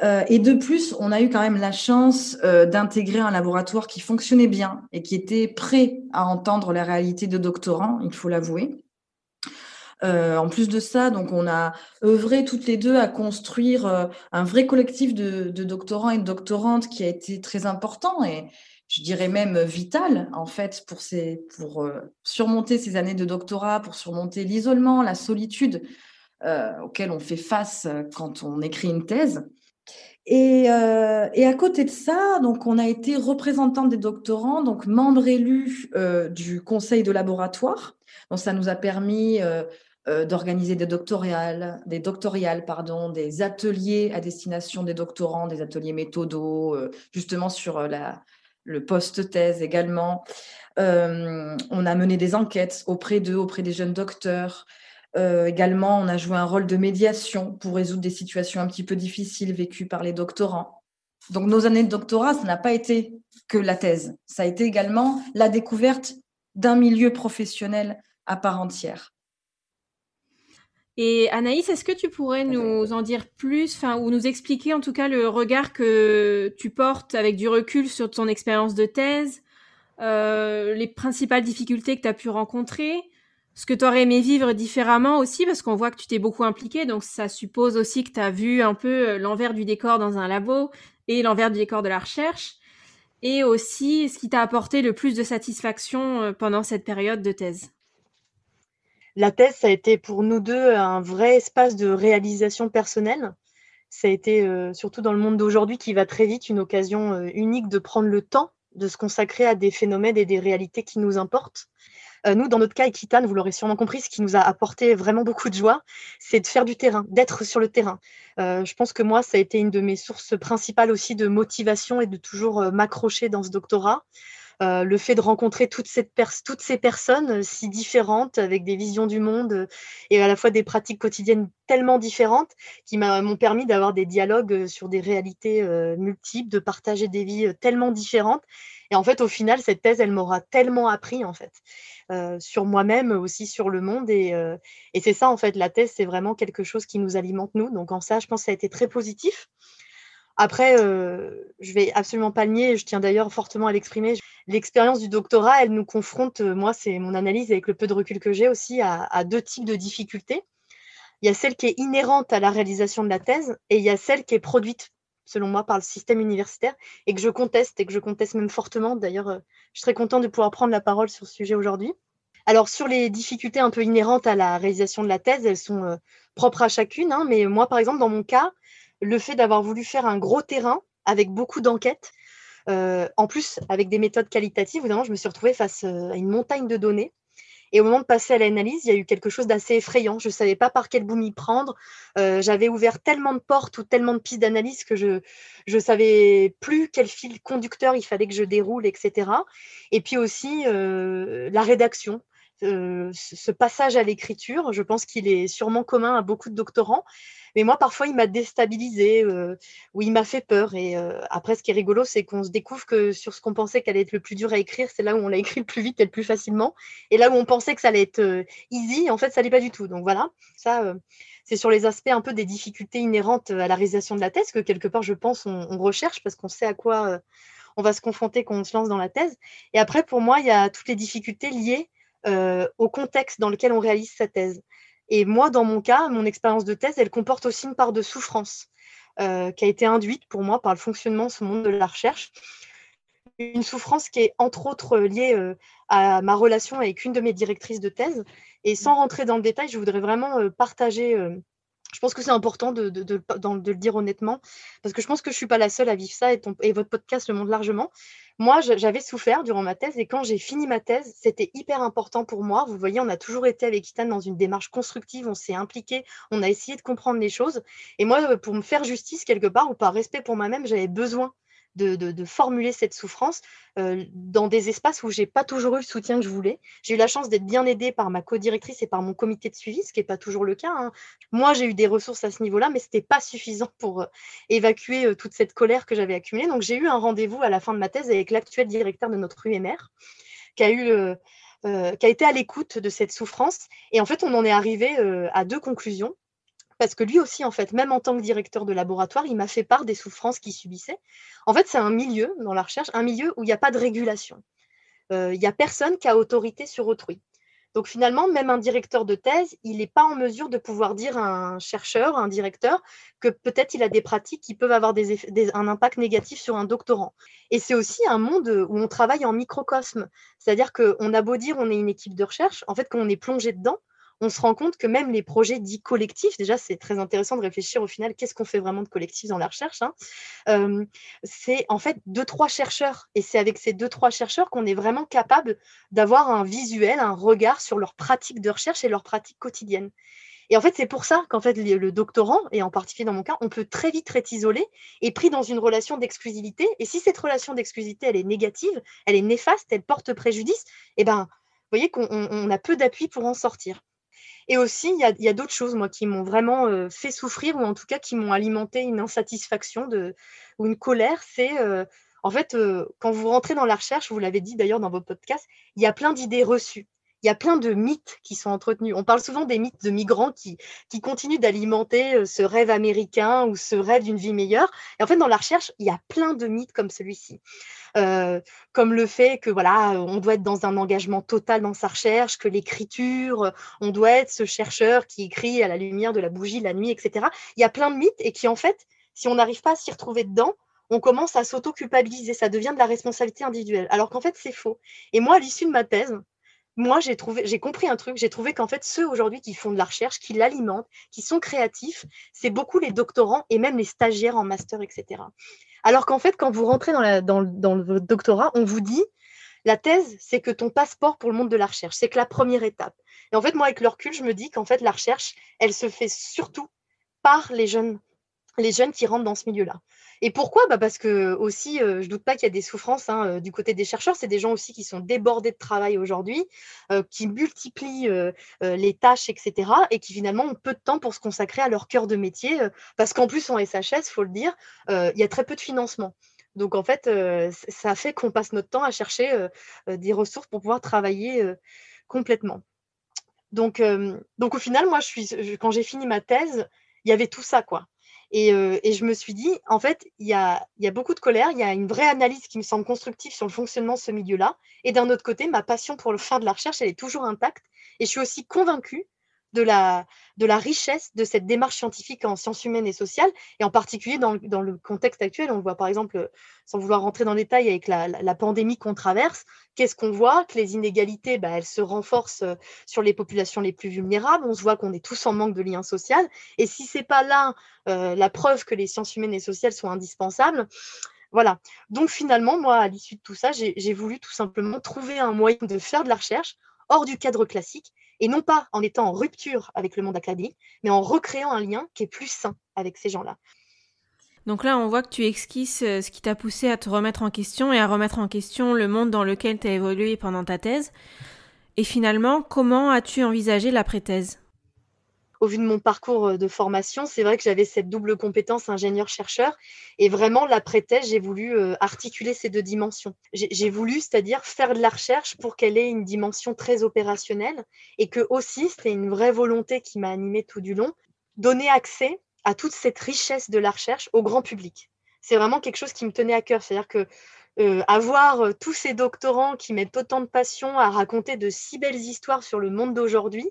Euh, et de plus, on a eu quand même la chance euh, d'intégrer un laboratoire qui fonctionnait bien et qui était prêt à entendre la réalité de doctorants, il faut l'avouer. Euh, en plus de ça, donc on a œuvré toutes les deux à construire un vrai collectif de, doctorants et de doctorantes qui a été très important et je dirais même vital en fait pour, surmonter ces années de doctorat, pour surmonter l'isolement, la solitude auquel on fait face quand on écrit une thèse. Et, à côté de ça, donc on a été représentant des doctorants, donc membre élu du conseil de laboratoire. Donc ça nous a permis d'organiser des doctorales, des doctoriales, pardon, des ateliers à destination des doctorants, des ateliers méthodaux, justement sur le post-thèse également. on a mené des enquêtes auprès d'eux, auprès des jeunes docteurs. Euh, également, on a joué un rôle de médiation pour résoudre des situations un petit peu difficiles vécues par les doctorants. Donc, nos années de doctorat, ça n'a pas été que la thèse. Ça a été également la découverte d'un milieu professionnel à part entière. Et Anaïs, est-ce que tu pourrais nous en dire plus, ou nous expliquer en tout cas le regard que tu portes avec du recul sur ton expérience de thèse, euh, les principales difficultés que tu as pu rencontrer, ce que tu aurais aimé vivre différemment aussi, parce qu'on voit que tu t'es beaucoup impliqué, donc ça suppose aussi que tu as vu un peu euh, l'envers du décor dans un labo et l'envers du décor de la recherche, et aussi ce qui t'a apporté le plus de satisfaction euh, pendant cette période de thèse? La thèse, ça a été pour nous deux un vrai espace de réalisation personnelle. Ça a été, euh, surtout dans le monde d'aujourd'hui qui va très vite, une occasion unique de prendre le temps de se consacrer à des phénomènes et des réalités qui nous importent. Euh, nous, dans notre cas, Equitane, vous l'aurez sûrement compris, ce qui nous a apporté vraiment beaucoup de joie, c'est de faire du terrain, d'être sur le terrain. Euh, je pense que moi, ça a été une de mes sources principales aussi de motivation et de toujours euh, m'accrocher dans ce doctorat. Le fait de rencontrer toutes, ces personnes si différentes, avec des visions du monde et à la fois des pratiques quotidiennes tellement différentes, qui m'ont permis d'avoir des dialogues sur des réalités multiples, de partager des vies tellement différentes. Et en fait, au final, cette thèse, elle m'aura tellement appris, en fait. Euh, sur moi-même, aussi sur le monde. Euh, et, c'est ça, en fait, la thèse, c'est vraiment quelque chose qui nous alimente, nous. Donc, en ça, je pense que ça a été très positif. Après, euh, je vais absolument pas le nier, je tiens d'ailleurs fortement à l'exprimer. L'expérience du doctorat, elle nous confronte, moi, c'est mon analyse avec le peu de recul que j'ai aussi, à, deux types de difficultés. Il y a celle qui est inhérente à la réalisation de la thèse et il y a celle qui est produite selon moi, par le système universitaire et que je conteste et que je conteste même fortement. D'ailleurs, euh, je serais contente de pouvoir prendre la parole sur ce sujet aujourd'hui. Alors, sur les difficultés un peu inhérentes à la réalisation de la thèse, elles sont euh, propres à chacune. Hein, mais moi, par exemple, dans mon cas, le fait d'avoir voulu faire un gros terrain avec beaucoup d'enquêtes, euh, en plus avec des méthodes qualitatives, je me suis retrouvée face à une montagne de données et au moment de passer à l'analyse, il y a eu quelque chose d'assez effrayant. Je ne savais pas par quel bout m'y prendre. Euh, j'avais ouvert tellement de portes ou tellement de pistes d'analyse que je ne savais plus quel fil conducteur il fallait que je déroule, etc. Et puis aussi euh, la rédaction. Euh, ce passage à l'écriture, je pense qu'il est sûrement commun à beaucoup de doctorants. Mais moi, parfois, il m'a déstabilisé euh, ou il m'a fait peur. Et euh, après, ce qui est rigolo, c'est qu'on se découvre que sur ce qu'on pensait qu'allait être le plus dur à écrire, c'est là où on l'a écrit le plus vite et le plus facilement. Et là où on pensait que ça allait être euh, easy, en fait, ça l'est pas du tout. Donc voilà, ça, c'est sur les aspects un peu des difficultés inhérentes à la réalisation de la thèse que quelque part, je pense, on recherche parce qu'on sait à quoi on va se confronter quand on se lance dans la thèse. Et après, pour moi, il y a toutes les difficultés liées au contexte dans lequel on réalise sa thèse. Et moi, dans mon cas, mon expérience de thèse, elle comporte aussi une part de souffrance euh, qui a été induite pour moi par le fonctionnement de ce monde de la recherche. Une souffrance qui est entre autres liée euh, à ma relation avec une de mes directrices de thèse. Et sans rentrer dans le détail, je voudrais vraiment euh, partager je pense que c'est important de, le dire honnêtement, parce que je pense que je ne suis pas la seule à vivre ça et, votre podcast le montre largement. Moi, j'avais souffert durant ma thèse et quand j'ai fini ma thèse, c'était hyper important pour moi. Vous voyez, on a toujours été avec Itan dans une démarche constructive, on s'est impliqué, on a essayé de comprendre les choses. Et moi, pour me faire justice quelque part ou par respect pour moi-même, j'avais besoin de, formuler cette souffrance euh, dans des espaces où j'ai pas toujours eu le soutien que je voulais. J'ai eu la chance d'être bien aidée par ma co-directrice et par mon comité de suivi, ce qui n'est pas toujours le cas. Hein. Moi, j'ai eu des ressources à ce niveau-là, mais ce n'était pas suffisant pour euh, évacuer euh, toute cette colère que j'avais accumulée. Donc, j'ai eu un rendez-vous à la fin de ma thèse avec l'actuel directeur de notre UMR, qui a eu qui a été à l'écoute de cette souffrance. Et en fait, on en est arrivé à deux conclusions parce que lui aussi, en fait, même en tant que directeur de laboratoire, il m'a fait part des souffrances qu'il subissait. En fait, c'est un milieu dans la recherche, un milieu où il n'y a pas de régulation. Euh, il n'y a personne qui a autorité sur autrui. Donc finalement, même un directeur de thèse, il n'est pas en mesure de pouvoir dire à un chercheur, un directeur, que peut-être il a des pratiques qui peuvent avoir un impact négatif sur un doctorant. Et c'est aussi un monde où on travaille en microcosme. C'est-à-dire qu'on a beau dire on est une équipe de recherche, en fait, quand on est plongé dedans, on se rend compte que même les projets dits collectifs, déjà c'est très intéressant de réfléchir au final, qu'est-ce qu'on fait vraiment de collectif dans la recherche hein. euh, C'est en fait deux, trois chercheurs. Et c'est avec ces deux, trois chercheurs qu'on est vraiment capable d'avoir un visuel, un regard sur leur pratique de recherche et leur pratique quotidienne. Et en fait, c'est pour ça qu'en fait, le, doctorant, et en particulier dans mon cas, on peut très vite être isolé et pris dans une relation d'exclusivité. Et si cette relation d'exclusivité, elle est négative, elle est néfaste, elle porte préjudice, eh ben, vous voyez qu'on a peu d'appui pour en sortir. Et aussi, il y a, d'autres choses, moi, qui m'ont vraiment euh, fait souffrir, ou en tout cas qui m'ont alimenté une insatisfaction ou une colère. C'est, euh, en fait, euh, quand vous rentrez dans la recherche, vous l'avez dit d'ailleurs dans vos podcasts, il y a plein d'idées reçues il y a plein de mythes qui sont entretenus. On parle souvent des mythes de migrants qui, qui continuent d'alimenter euh, ce rêve américain ou ce rêve d'une vie meilleure. Et en fait, dans la recherche, il y a plein de mythes comme celui-ci. Euh, comme le fait que voilà, on doit être dans un engagement total dans sa recherche, que l'écriture, on doit être ce chercheur qui écrit à la lumière de la bougie la nuit, etc. Il y a plein de mythes et qui, en fait, si on n'arrive pas à s'y retrouver dedans, on commence à s'auto-culpabiliser, ça devient de la responsabilité individuelle, alors qu'en fait, c'est faux. Et moi, à l'issue de ma thèse, moi, j'ai compris un truc. J'ai trouvé qu'en fait, ceux aujourd'hui qui font de la recherche, qui l'alimentent, qui sont créatifs, c'est beaucoup les doctorants et même les stagiaires en master, etc. Alors qu'en fait, quand vous rentrez dans, dans, dans le doctorat, on vous dit la thèse, c'est que ton passeport pour le monde de la recherche, c'est que la première étape. Et en fait, moi, avec le recul, je me dis qu'en fait, la recherche, elle se fait surtout par les jeunes, les jeunes qui rentrent dans ce milieu-là. Et pourquoi? Bah Parce que aussi, euh, je ne doute pas qu'il y a des souffrances hein, euh, du côté des chercheurs. C'est des gens aussi qui sont débordés de travail aujourd'hui, euh, qui multiplient les tâches, etc. Et qui finalement ont peu de temps pour se consacrer à leur cœur de métier. parce qu'en plus, en SHS, il faut le dire, il y a très peu de financement. Donc en fait, ça fait qu'on passe notre temps à chercher des ressources pour pouvoir travailler complètement. Donc, donc au final, moi, je suis, quand j'ai fini ma thèse, il y avait tout ça, quoi. Et, je me suis dit, en fait, il y a, y a, beaucoup de colère, il y a une vraie analyse qui me semble constructive sur le fonctionnement de ce milieu-là. Et d'un autre côté, ma passion pour le faire de la recherche, elle est toujours intacte. Et je suis aussi convaincue de la, de la richesse de cette démarche scientifique en sciences humaines et sociales, et en particulier dans, le contexte actuel. On voit par exemple, sans vouloir rentrer dans le détail avec la, pandémie qu'on traverse, qu'est-ce qu'on voit? Que les inégalités, bah, elles se renforcent euh, sur les populations les plus vulnérables. On se voit qu'on est tous en manque de liens sociaux. Et si ce n'est pas là euh, la preuve que les sciences humaines et sociales sont indispensables, voilà. Donc finalement, moi, à l'issue de tout ça, j'ai voulu tout simplement trouver un moyen de faire de la recherche hors du cadre classique et non pas en étant en rupture avec le monde académique, mais en recréant un lien qui est plus sain avec ces gens-là. Donc là, on voit que tu esquisses euh, ce qui t'a poussé à te remettre en question et à remettre en question le monde dans lequel tu as évolué pendant ta thèse. Et finalement, comment as-tu envisagé l'après-thèse au vu de mon parcours euh, de formation, c'est vrai que j'avais cette double compétence ingénieur-chercheur. Et vraiment, l'après-thèse, j'ai voulu euh, articuler ces deux dimensions. J'ai voulu, c'est-à-dire faire de la recherche pour qu'elle ait une dimension très opérationnelle et que aussi, c'était une vraie volonté qui m'a animée tout du long, donner accès à toute cette richesse de la recherche au grand public. C'est vraiment quelque chose qui me tenait à cœur. C'est-à-dire que euh, avoir tous ces doctorants qui mettent autant de passion à raconter de si belles histoires sur le monde d'aujourd'hui,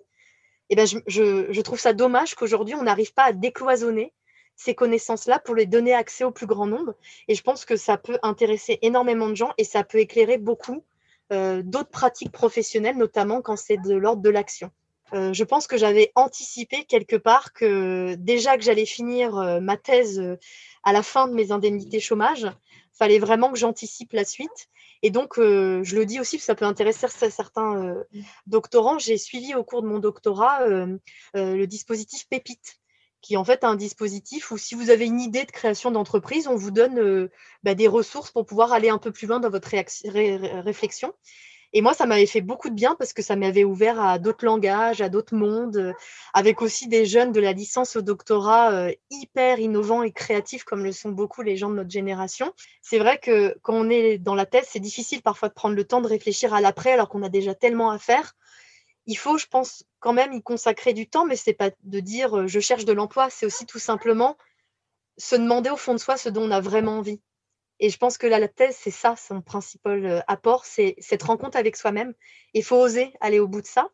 eh ben, je, trouve ça dommage qu'aujourd'hui, on n'arrive pas à décloisonner ces connaissances-là pour les donner accès au plus grand nombre. Et je pense que ça peut intéresser énormément de gens et ça peut éclairer beaucoup euh, d'autres pratiques professionnelles, notamment quand c'est de l'ordre de l'action. Euh, je pense que j'avais anticipé quelque part que déjà que j'allais finir euh, ma thèse à la fin de mes indemnités chômage, fallait vraiment que j'anticipe la suite. Et donc, euh, je le dis aussi, ça peut intéresser certains euh, doctorants, j'ai suivi au cours de mon doctorat euh, le dispositif Pépite, qui est en fait un dispositif où si vous avez une idée de création d'entreprise, on vous donne bah, des ressources pour pouvoir aller un peu plus loin dans votre réflexion. Et moi, ça m'avait fait beaucoup de bien parce que ça m'avait ouvert à d'autres langages, à d'autres mondes, euh, avec aussi des jeunes de la licence au doctorat euh, hyper innovants et créatifs, comme le sont beaucoup les gens de notre génération. C'est vrai que quand on est dans la thèse, c'est difficile parfois de prendre le temps de réfléchir à l'après alors qu'on a déjà tellement à faire. Il faut, je pense, quand même y consacrer du temps, mais ce n'est pas de dire euh, je cherche de l'emploi, c'est aussi tout simplement se demander au fond de soi ce dont on a vraiment envie. Et je pense que la thèse, c'est ça son principal euh, apport, c'est cette rencontre avec soi-même. Il faut oser aller au bout de ça.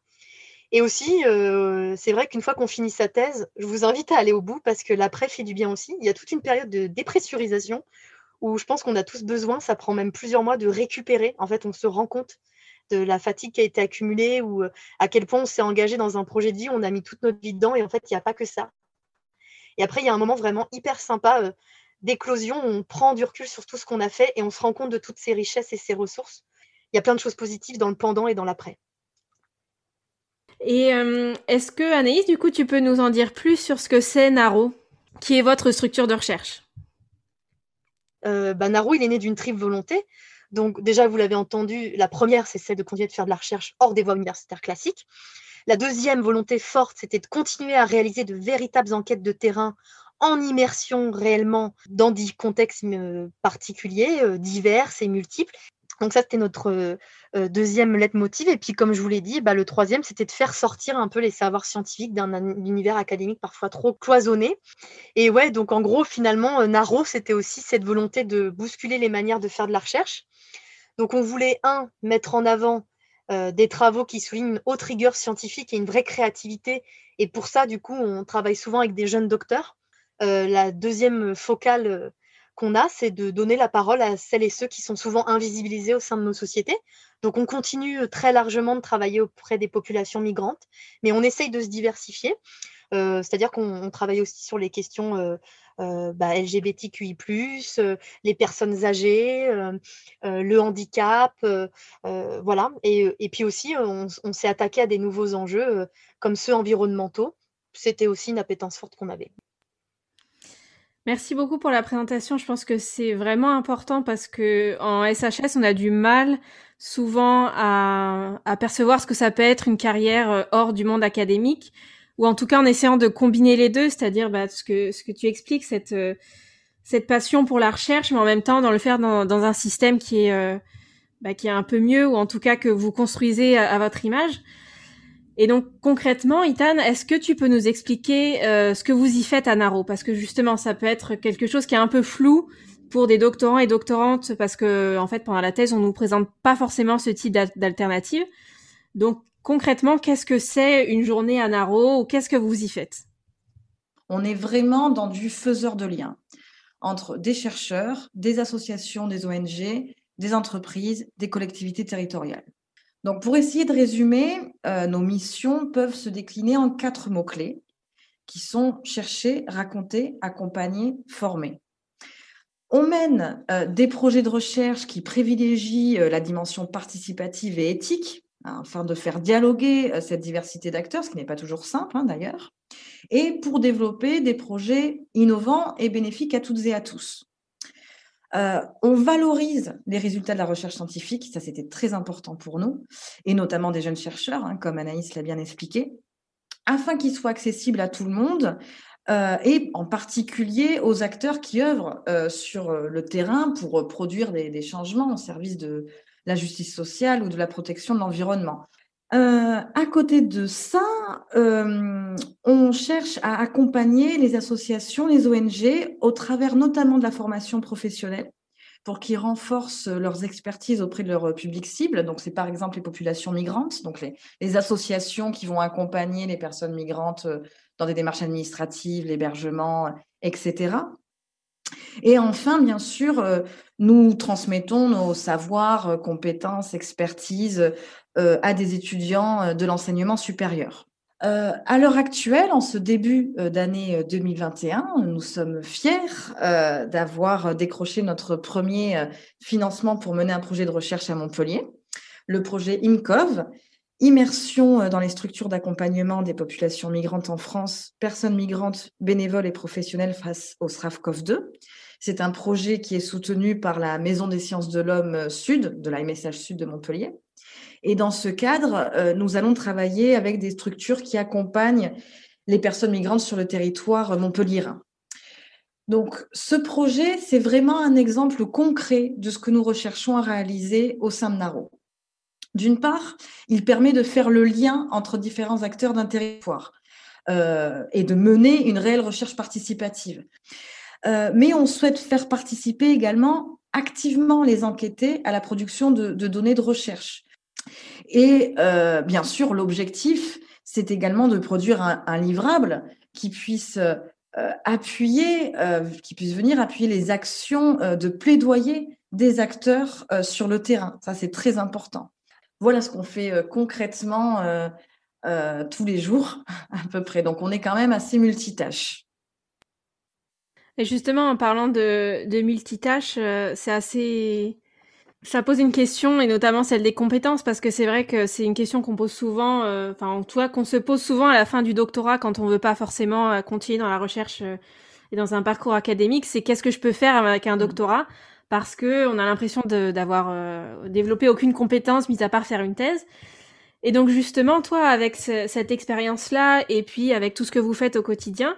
Et aussi, euh, c'est vrai qu'une fois qu'on finit sa thèse, je vous invite à aller au bout parce que l'après fait du bien aussi. Il y a toute une période de dépressurisation où je pense qu'on a tous besoin, ça prend même plusieurs mois de récupérer. En fait, on se rend compte de la fatigue qui a été accumulée ou à quel point on s'est engagé dans un projet de vie, on a mis toute notre vie dedans et en fait, il n'y a pas que ça. Et après, il y a un moment vraiment hyper sympa d'éclosion on prend du recul sur tout ce qu'on a fait et on se rend compte de toutes ces richesses et ces ressources. Il y a plein de choses positives dans le pendant et dans l'après. Et est-ce que, Anaïs, du coup, tu peux nous en dire plus sur ce que c'est Naro, qui est votre structure de recherche? Bah, Naro, il est né d'une triple volonté. Donc déjà, vous l'avez entendu, la première, c'est celle de continuer de faire de la recherche hors des voies universitaires classiques. La deuxième volonté forte, c'était de continuer à réaliser de véritables enquêtes de terrain en immersion réellement dans des contextes euh, particuliers, euh, divers et multiples. Donc ça, c'était notre euh, deuxième leitmotiv. Et puis, comme je vous l'ai dit, bah, le troisième, c'était de faire sortir un peu les savoirs scientifiques d'un univers académique parfois trop cloisonné. Et ouais, donc en gros, finalement, Naro, c'était aussi cette volonté de bousculer les manières de faire de la recherche donc, on voulait, un, mettre en avant des travaux qui soulignent une haute rigueur scientifique et une vraie créativité. Et pour ça, du coup, on travaille souvent avec des jeunes docteurs. Euh, la deuxième focale euh, qu'on a, c'est de donner la parole à celles et ceux qui sont souvent invisibilisés au sein de nos sociétés. Donc, on continue très largement de travailler auprès des populations migrantes, mais on essaye de se diversifier. C'est-à-dire qu'on travaille aussi sur les questions euh, bah, LGBTQI, euh, les personnes âgées, euh, le handicap, voilà. Et, et, puis aussi, on, s'est attaqué à des nouveaux enjeux comme ceux environnementaux. C'était aussi une appétence forte qu'on avait. Merci beaucoup pour la présentation. Je pense que c'est vraiment important parce que en SHS, on a du mal souvent à, à, percevoir ce que ça peut être une carrière hors du monde académique ou en tout cas en essayant de combiner les deux, c'est-à-dire bah, ce que ce que tu expliques, cette euh, cette passion pour la recherche, mais en même temps dans le faire dans, dans un système qui est euh, bah, qui est un peu mieux ou en tout cas que vous construisez à, votre image. Et donc concrètement, Ethan, est-ce que tu peux nous expliquer euh, ce que vous y faites à Naro? Parce que justement, ça peut être quelque chose qui est un peu flou pour des doctorants et doctorantes, parce que en fait, pendant la thèse, on nous présente pas forcément ce type d'alternative. Donc, concrètement, qu'est-ce que c'est une journée à Naro ou qu'est-ce que vous y faites? On est vraiment dans du faiseur de liens entre des chercheurs, des associations, des ONG, des entreprises, des collectivités territoriales. Donc, pour essayer de résumer, euh, nos missions peuvent se décliner en quatre mots-clés qui sont chercher, raconter, accompagner, former. On mène euh, des projets de recherche qui privilégient euh, la dimension participative et éthique, Hein, afin de faire dialoguer cette diversité d'acteurs, ce qui n'est pas toujours simple hein, d'ailleurs, et pour développer des projets innovants et bénéfiques à toutes et à tous. Euh, on valorise les résultats de la recherche scientifique, ça c'était très important pour nous, et notamment des jeunes chercheurs, hein, comme Anaïs l'a bien expliqué, afin qu'ils soient accessibles à tout le monde, euh, et en particulier aux acteurs qui œuvrent sur le terrain pour produire des, changements au service de, la justice sociale ou de la protection de l'environnement. Euh, à côté de ça, euh, on cherche à accompagner les associations, les ONG, au travers notamment de la formation professionnelle pour qu'ils renforcent leurs expertises auprès de leur public cible. Donc, c'est par exemple les populations migrantes, donc les, associations qui vont accompagner les personnes migrantes euh, dans des démarches administratives, l'hébergement, etc. Et enfin, bien sûr, nous transmettons nos savoirs, compétences, expertises à des étudiants de l'enseignement supérieur. à l'heure actuelle, en ce début d'année 2021, nous sommes fiers d'avoir décroché notre premier financement pour mener un projet de recherche à Montpellier, le projet IMCOV, Immersion dans les structures d'accompagnement des populations migrantes en France, personnes migrantes, bénévoles et professionnelles face au SRAFCOV 2. C'est un projet qui est soutenu par la Maison des sciences de l'homme Sud, de la MSH Sud de Montpellier. Et dans ce cadre, euh, nous allons travailler avec des structures qui accompagnent les personnes migrantes sur le territoire montpellierin. Donc, ce projet, c'est vraiment un exemple concret de ce que nous recherchons à réaliser au sein de NARO. D'une part, il permet de faire le lien entre différents acteurs d'un territoire euh, et de mener une réelle recherche participative. Euh, mais on souhaite faire participer également activement les enquêtés à la production de, données de recherche. Et euh, bien sûr, l'objectif, c'est également de produire un, livrable qui puisse appuyer, qui puisse venir appuyer les actions de plaidoyer des acteurs sur le terrain. Ça, c'est très important. Voilà ce qu'on fait concrètement tous les jours à peu près. Donc on est quand même assez multitâche. Et justement, en parlant de, de multitâche, c'est assez ça pose une question, et notamment celle des compétences, parce que c'est vrai que c'est une question qu'on pose souvent, euh, enfin, en cas, qu'on se pose souvent à la fin du doctorat quand on veut pas forcément euh, continuer dans la recherche euh, et dans un parcours académique, c'est qu'est-ce que je peux faire avec un mmh. doctorat? Parce que on a l'impression d'avoir développé aucune compétence, mis à part faire une thèse. Et donc, justement, toi, avec cette expérience-là, et puis avec tout ce que vous faites au quotidien,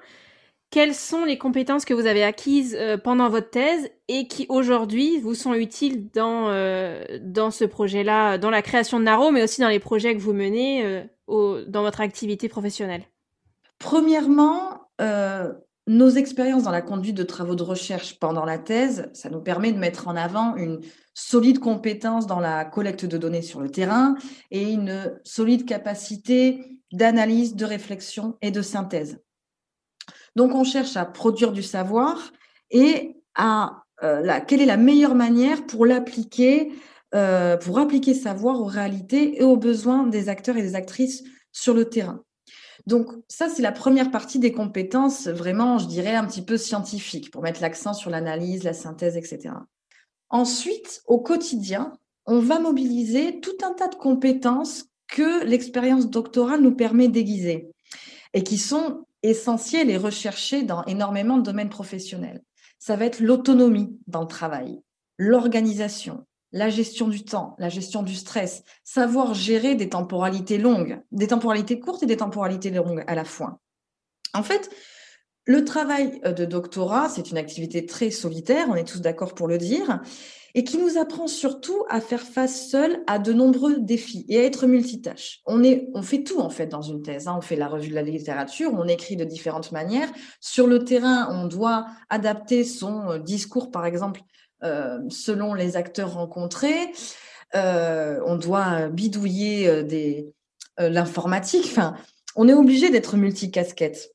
quelles sont les compétences que vous avez acquises euh, pendant votre thèse et qui aujourd'hui vous sont utiles dans, euh, dans ce projet-là, dans la création de Naro, mais aussi dans les projets que vous menez euh, dans votre activité professionnelle? Premièrement, nos expériences dans la conduite de travaux de recherche pendant la thèse, ça nous permet de mettre en avant une solide compétence dans la collecte de données sur le terrain et une solide capacité d'analyse, de réflexion et de synthèse. Donc, on cherche à produire du savoir et à euh, quelle est la meilleure manière pour l'appliquer, euh, pour appliquer savoir aux réalités et aux besoins des acteurs et des actrices sur le terrain. Donc, ça, c'est la première partie des compétences vraiment, je dirais, un petit peu scientifiques, pour mettre l'accent sur l'analyse, la synthèse, etc. Ensuite, au quotidien, on va mobiliser tout un tas de compétences que l'expérience doctorale nous permet d'aiguiser et qui sont essentiel et recherché dans énormément de domaines professionnels. Ça va être l'autonomie dans le travail, l'organisation, la gestion du temps, la gestion du stress, savoir gérer des temporalités longues, des temporalités courtes et des temporalités longues à la fois. En fait, le travail de doctorat, c'est une activité très solitaire, on est tous d'accord pour le dire, et qui nous apprend surtout à faire face seul à de nombreux défis et à être multitâche. On, est, on fait tout en fait dans une thèse. Hein. On fait la revue de la littérature, on écrit de différentes manières. Sur le terrain, on doit adapter son euh, discours, par exemple, euh, selon les acteurs rencontrés. Euh, on doit bidouiller des, l'informatique. Enfin, on est obligé d'être multicasquette.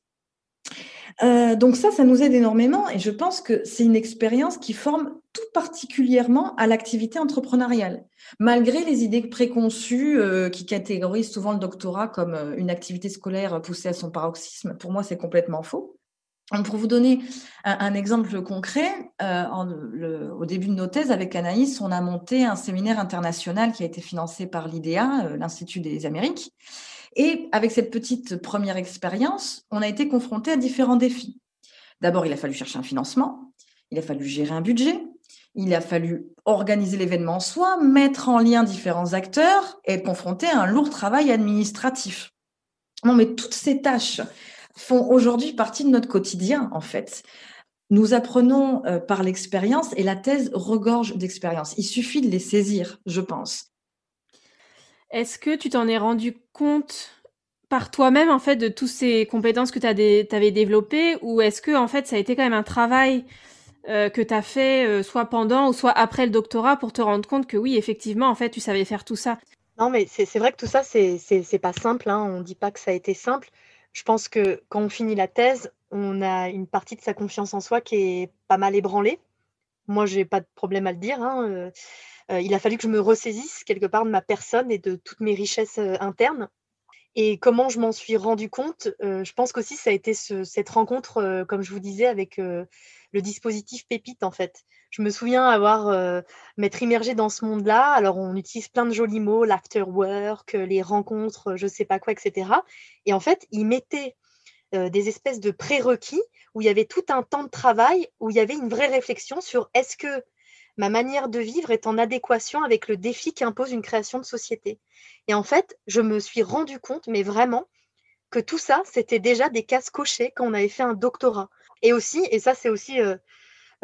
Euh, donc ça, ça nous aide énormément et je pense que c'est une expérience qui forme tout particulièrement à l'activité entrepreneuriale. Malgré les idées préconçues euh, qui catégorisent souvent le doctorat comme euh, une activité scolaire poussée à son paroxysme, pour moi c'est complètement faux. Pour vous donner un, exemple concret, au début de nos thèses avec Anaïs, on a monté un séminaire international qui a été financé par l'IDEA, l'Institut des Amériques. Et avec cette petite première expérience, on a été confronté à différents défis. D'abord, il a fallu chercher un financement, il a fallu gérer un budget, il a fallu organiser l'événement en soi, mettre en lien différents acteurs et être confronté à un lourd travail administratif. Non, mais toutes ces tâches font aujourd'hui partie de notre quotidien, en fait. Nous apprenons euh, par l'expérience et la thèse regorge d'expérience. Il suffit de les saisir, je pense. Est-ce que tu t'en es rendu compte par toi-même en fait de toutes ces compétences que tu avais développées ou est-ce que en fait ça a été quand même un travail euh, que tu as fait euh, soit pendant ou soit après le doctorat pour te rendre compte que oui effectivement en fait tu savais faire tout ça? Non mais c'est vrai que tout ça c'est pas simple, hein. on ne dit pas que ça a été simple. Je pense que quand on finit la thèse, on a une partie de sa confiance en soi qui est pas mal ébranlée. Moi, j'ai pas de problème à le dire. Hein, euh, euh, il a fallu que je me ressaisisse quelque part de ma personne et de toutes mes richesses euh, internes. Et comment je m'en suis rendu compte Je pense qu'aussi ça a été cette rencontre, comme je vous disais, avec le dispositif Pépite en fait. Je me souviens avoir m'être immergée dans ce monde-là. Alors on utilise plein de jolis mots, l'afterwork, les rencontres, je sais pas quoi, etc. Et en fait, ils mettaient des espèces de prérequis où il y avait tout un temps de travail, où il y avait une vraie réflexion sur est-ce que ma manière de vivre est en adéquation avec le défi qu'impose une création de société. Et en fait, je me suis rendu compte, mais vraiment, que tout ça, c'était déjà des cases cochées quand on avait fait un doctorat. Et aussi, et ça c'est aussi euh,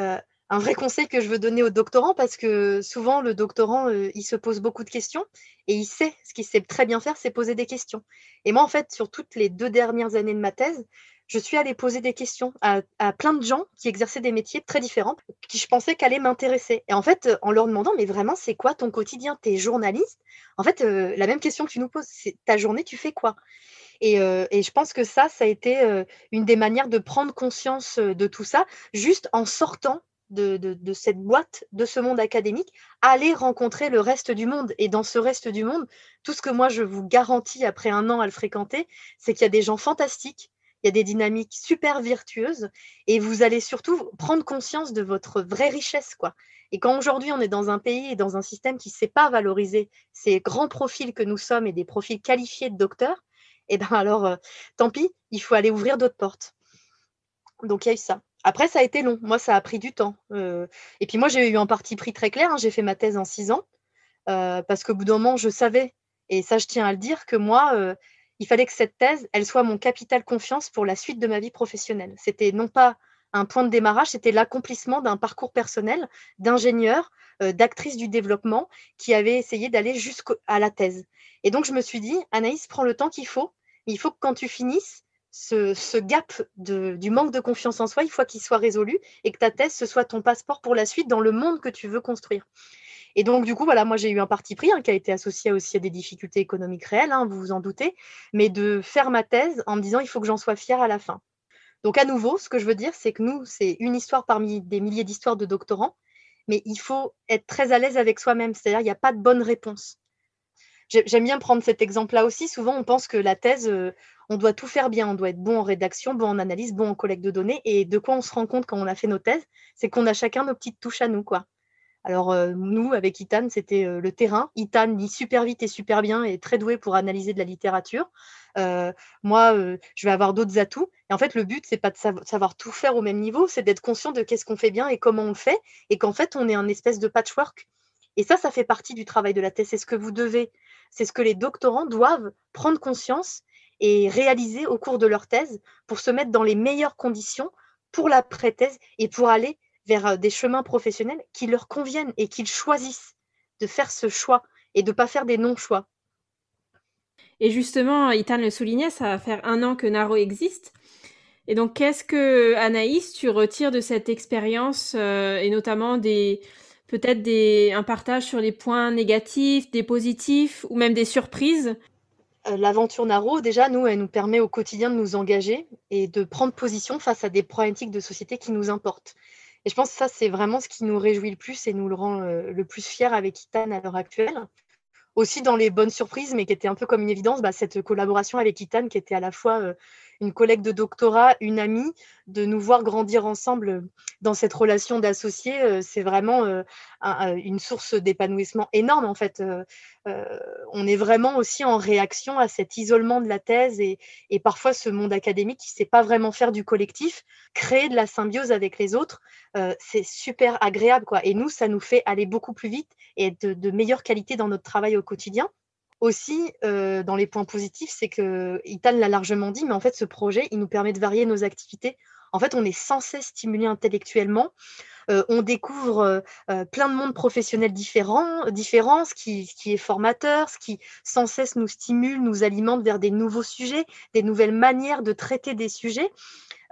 euh, un vrai conseil que je veux donner aux doctorants, parce que souvent le doctorant, euh, il se pose beaucoup de questions et il sait, ce qu'il sait très bien faire, c'est poser des questions. Et moi, en fait, sur toutes les deux dernières années de ma thèse, je suis allée poser des questions à, plein de gens qui exerçaient des métiers très différents, qui je pensais qu'allaient m'intéresser. Et en fait, en leur demandant, mais vraiment, c'est quoi ton quotidien? Tu es journaliste? En fait, la même question que tu nous poses, c'est ta journée, tu fais quoi? Euh, et, je pense que ça, ça a été euh, une des manières de prendre conscience de tout ça, juste en sortant de, de, cette boîte, de ce monde académique, aller rencontrer le reste du monde. Et dans ce reste du monde, tout ce que moi je vous garantis après un an à le fréquenter, c'est qu'il y a des gens fantastiques, il y a des dynamiques super virtueuses, et vous allez surtout prendre conscience de votre vraie richesse, quoi. Et quand aujourd'hui on est dans un pays et dans un système qui ne sait pas valoriser ces grands profils que nous sommes et des profils qualifiés de docteurs, et ben alors, euh, tant pis, il faut aller ouvrir d'autres portes. Donc il y a eu ça. Après, ça a été long. Moi, ça a pris du temps. Euh, et puis moi, j'ai eu un parti pris très clair. Hein. J'ai fait ma thèse en six ans euh, parce qu'au bout d'un moment, je savais, et ça, je tiens à le dire, que moi, il fallait que cette thèse, elle soit mon capital confiance pour la suite de ma vie professionnelle. C'était non pas un point de démarrage, c'était l'accomplissement d'un parcours personnel d'ingénieur, d'actrice du développement qui avait essayé d'aller jusqu'à la thèse. Et donc, je me suis dit, Anaïs, prends le temps qu'il faut. Il faut que quand tu finisses, ce, gap du manque de confiance en soi, il faut qu'il soit résolu et que ta thèse, ce soit ton passeport pour la suite dans le monde que tu veux construire. Et donc, du coup, voilà, moi, j'ai eu un parti pris hein, qui a été associé aussi à des difficultés économiques réelles, hein, vous vous en doutez, mais de faire ma thèse en me disant, il faut que j'en sois fière à la fin. Donc, à nouveau, ce que je veux dire, c'est que nous, c'est une histoire parmi des milliers d'histoires de doctorants, mais il faut être très à l'aise avec soi-même, c'est-à-dire, il n'y a pas de bonne réponse. J'aime bien prendre cet exemple-là aussi. Souvent, on pense que la thèse, euh, on doit tout faire bien. On doit être bon en rédaction, bon en analyse, bon en collecte de données. Et de quoi on se rend compte quand on a fait nos thèses? C'est qu'on a chacun nos petites touches à nous. quoi. Alors, euh, nous, avec Itan, c'était euh, le terrain. Itan lit super vite et super bien et très doué pour analyser de la littérature. moi, je vais avoir d'autres atouts. Et en fait, le but, c'est pas de savoir tout faire au même niveau, c'est d'être conscient de qu'est-ce qu'on fait bien et comment on le fait. Et qu'en fait, on est un espèce de patchwork. Et ça, ça fait partie du travail de la thèse. C'est ce que vous devez c'est ce que les doctorants doivent prendre conscience et réaliser au cours de leur thèse pour se mettre dans les meilleures conditions pour la pré-thèse et pour aller vers euh, des chemins professionnels qui leur conviennent et qu'ils choisissent de faire ce choix et de ne pas faire des non-choix. Et justement, Itan le soulignait, ça va faire un an que Naro existe. Et donc, qu'est-ce que, Anaïs, tu retires de cette expérience euh, et notamment des, peut-être des, un partage sur les points négatifs, des positifs ou même des surprises euh, L'aventure Naro, déjà, nous, elle nous permet au quotidien de nous engager et de prendre position face à des problématiques de société qui nous importent. Et je pense que ça, c'est vraiment ce qui nous réjouit le plus et nous le rend euh, le plus fiers avec Itan à l'heure actuelle. Aussi dans les bonnes surprises, mais qui était un peu comme une évidence, bah, cette collaboration avec Itan qui était à la fois euh, une collègue de doctorat, une amie, de nous voir grandir ensemble dans cette relation d'associés, euh, c'est vraiment euh, une source d'épanouissement énorme en fait. Euh, on est vraiment aussi en réaction à cet isolement de la thèse et, parfois ce monde académique qui ne sait pas vraiment faire du collectif, créer de la symbiose avec les autres, c'est super agréable quoi. Et nous, ça nous fait aller beaucoup plus vite et de, de meilleure qualité dans notre travail au quotidien. Aussi, euh, dans les points positifs, c'est que Itan l'a largement dit, mais en fait, ce projet, il nous permet de varier nos activités. En fait, on est censé stimuler intellectuellement. Euh, on découvre euh, plein de mondes professionnels différents, différents ce, qui, est formateur, ce qui sans cesse nous stimule, nous alimente vers des nouveaux sujets, des nouvelles manières de traiter des sujets.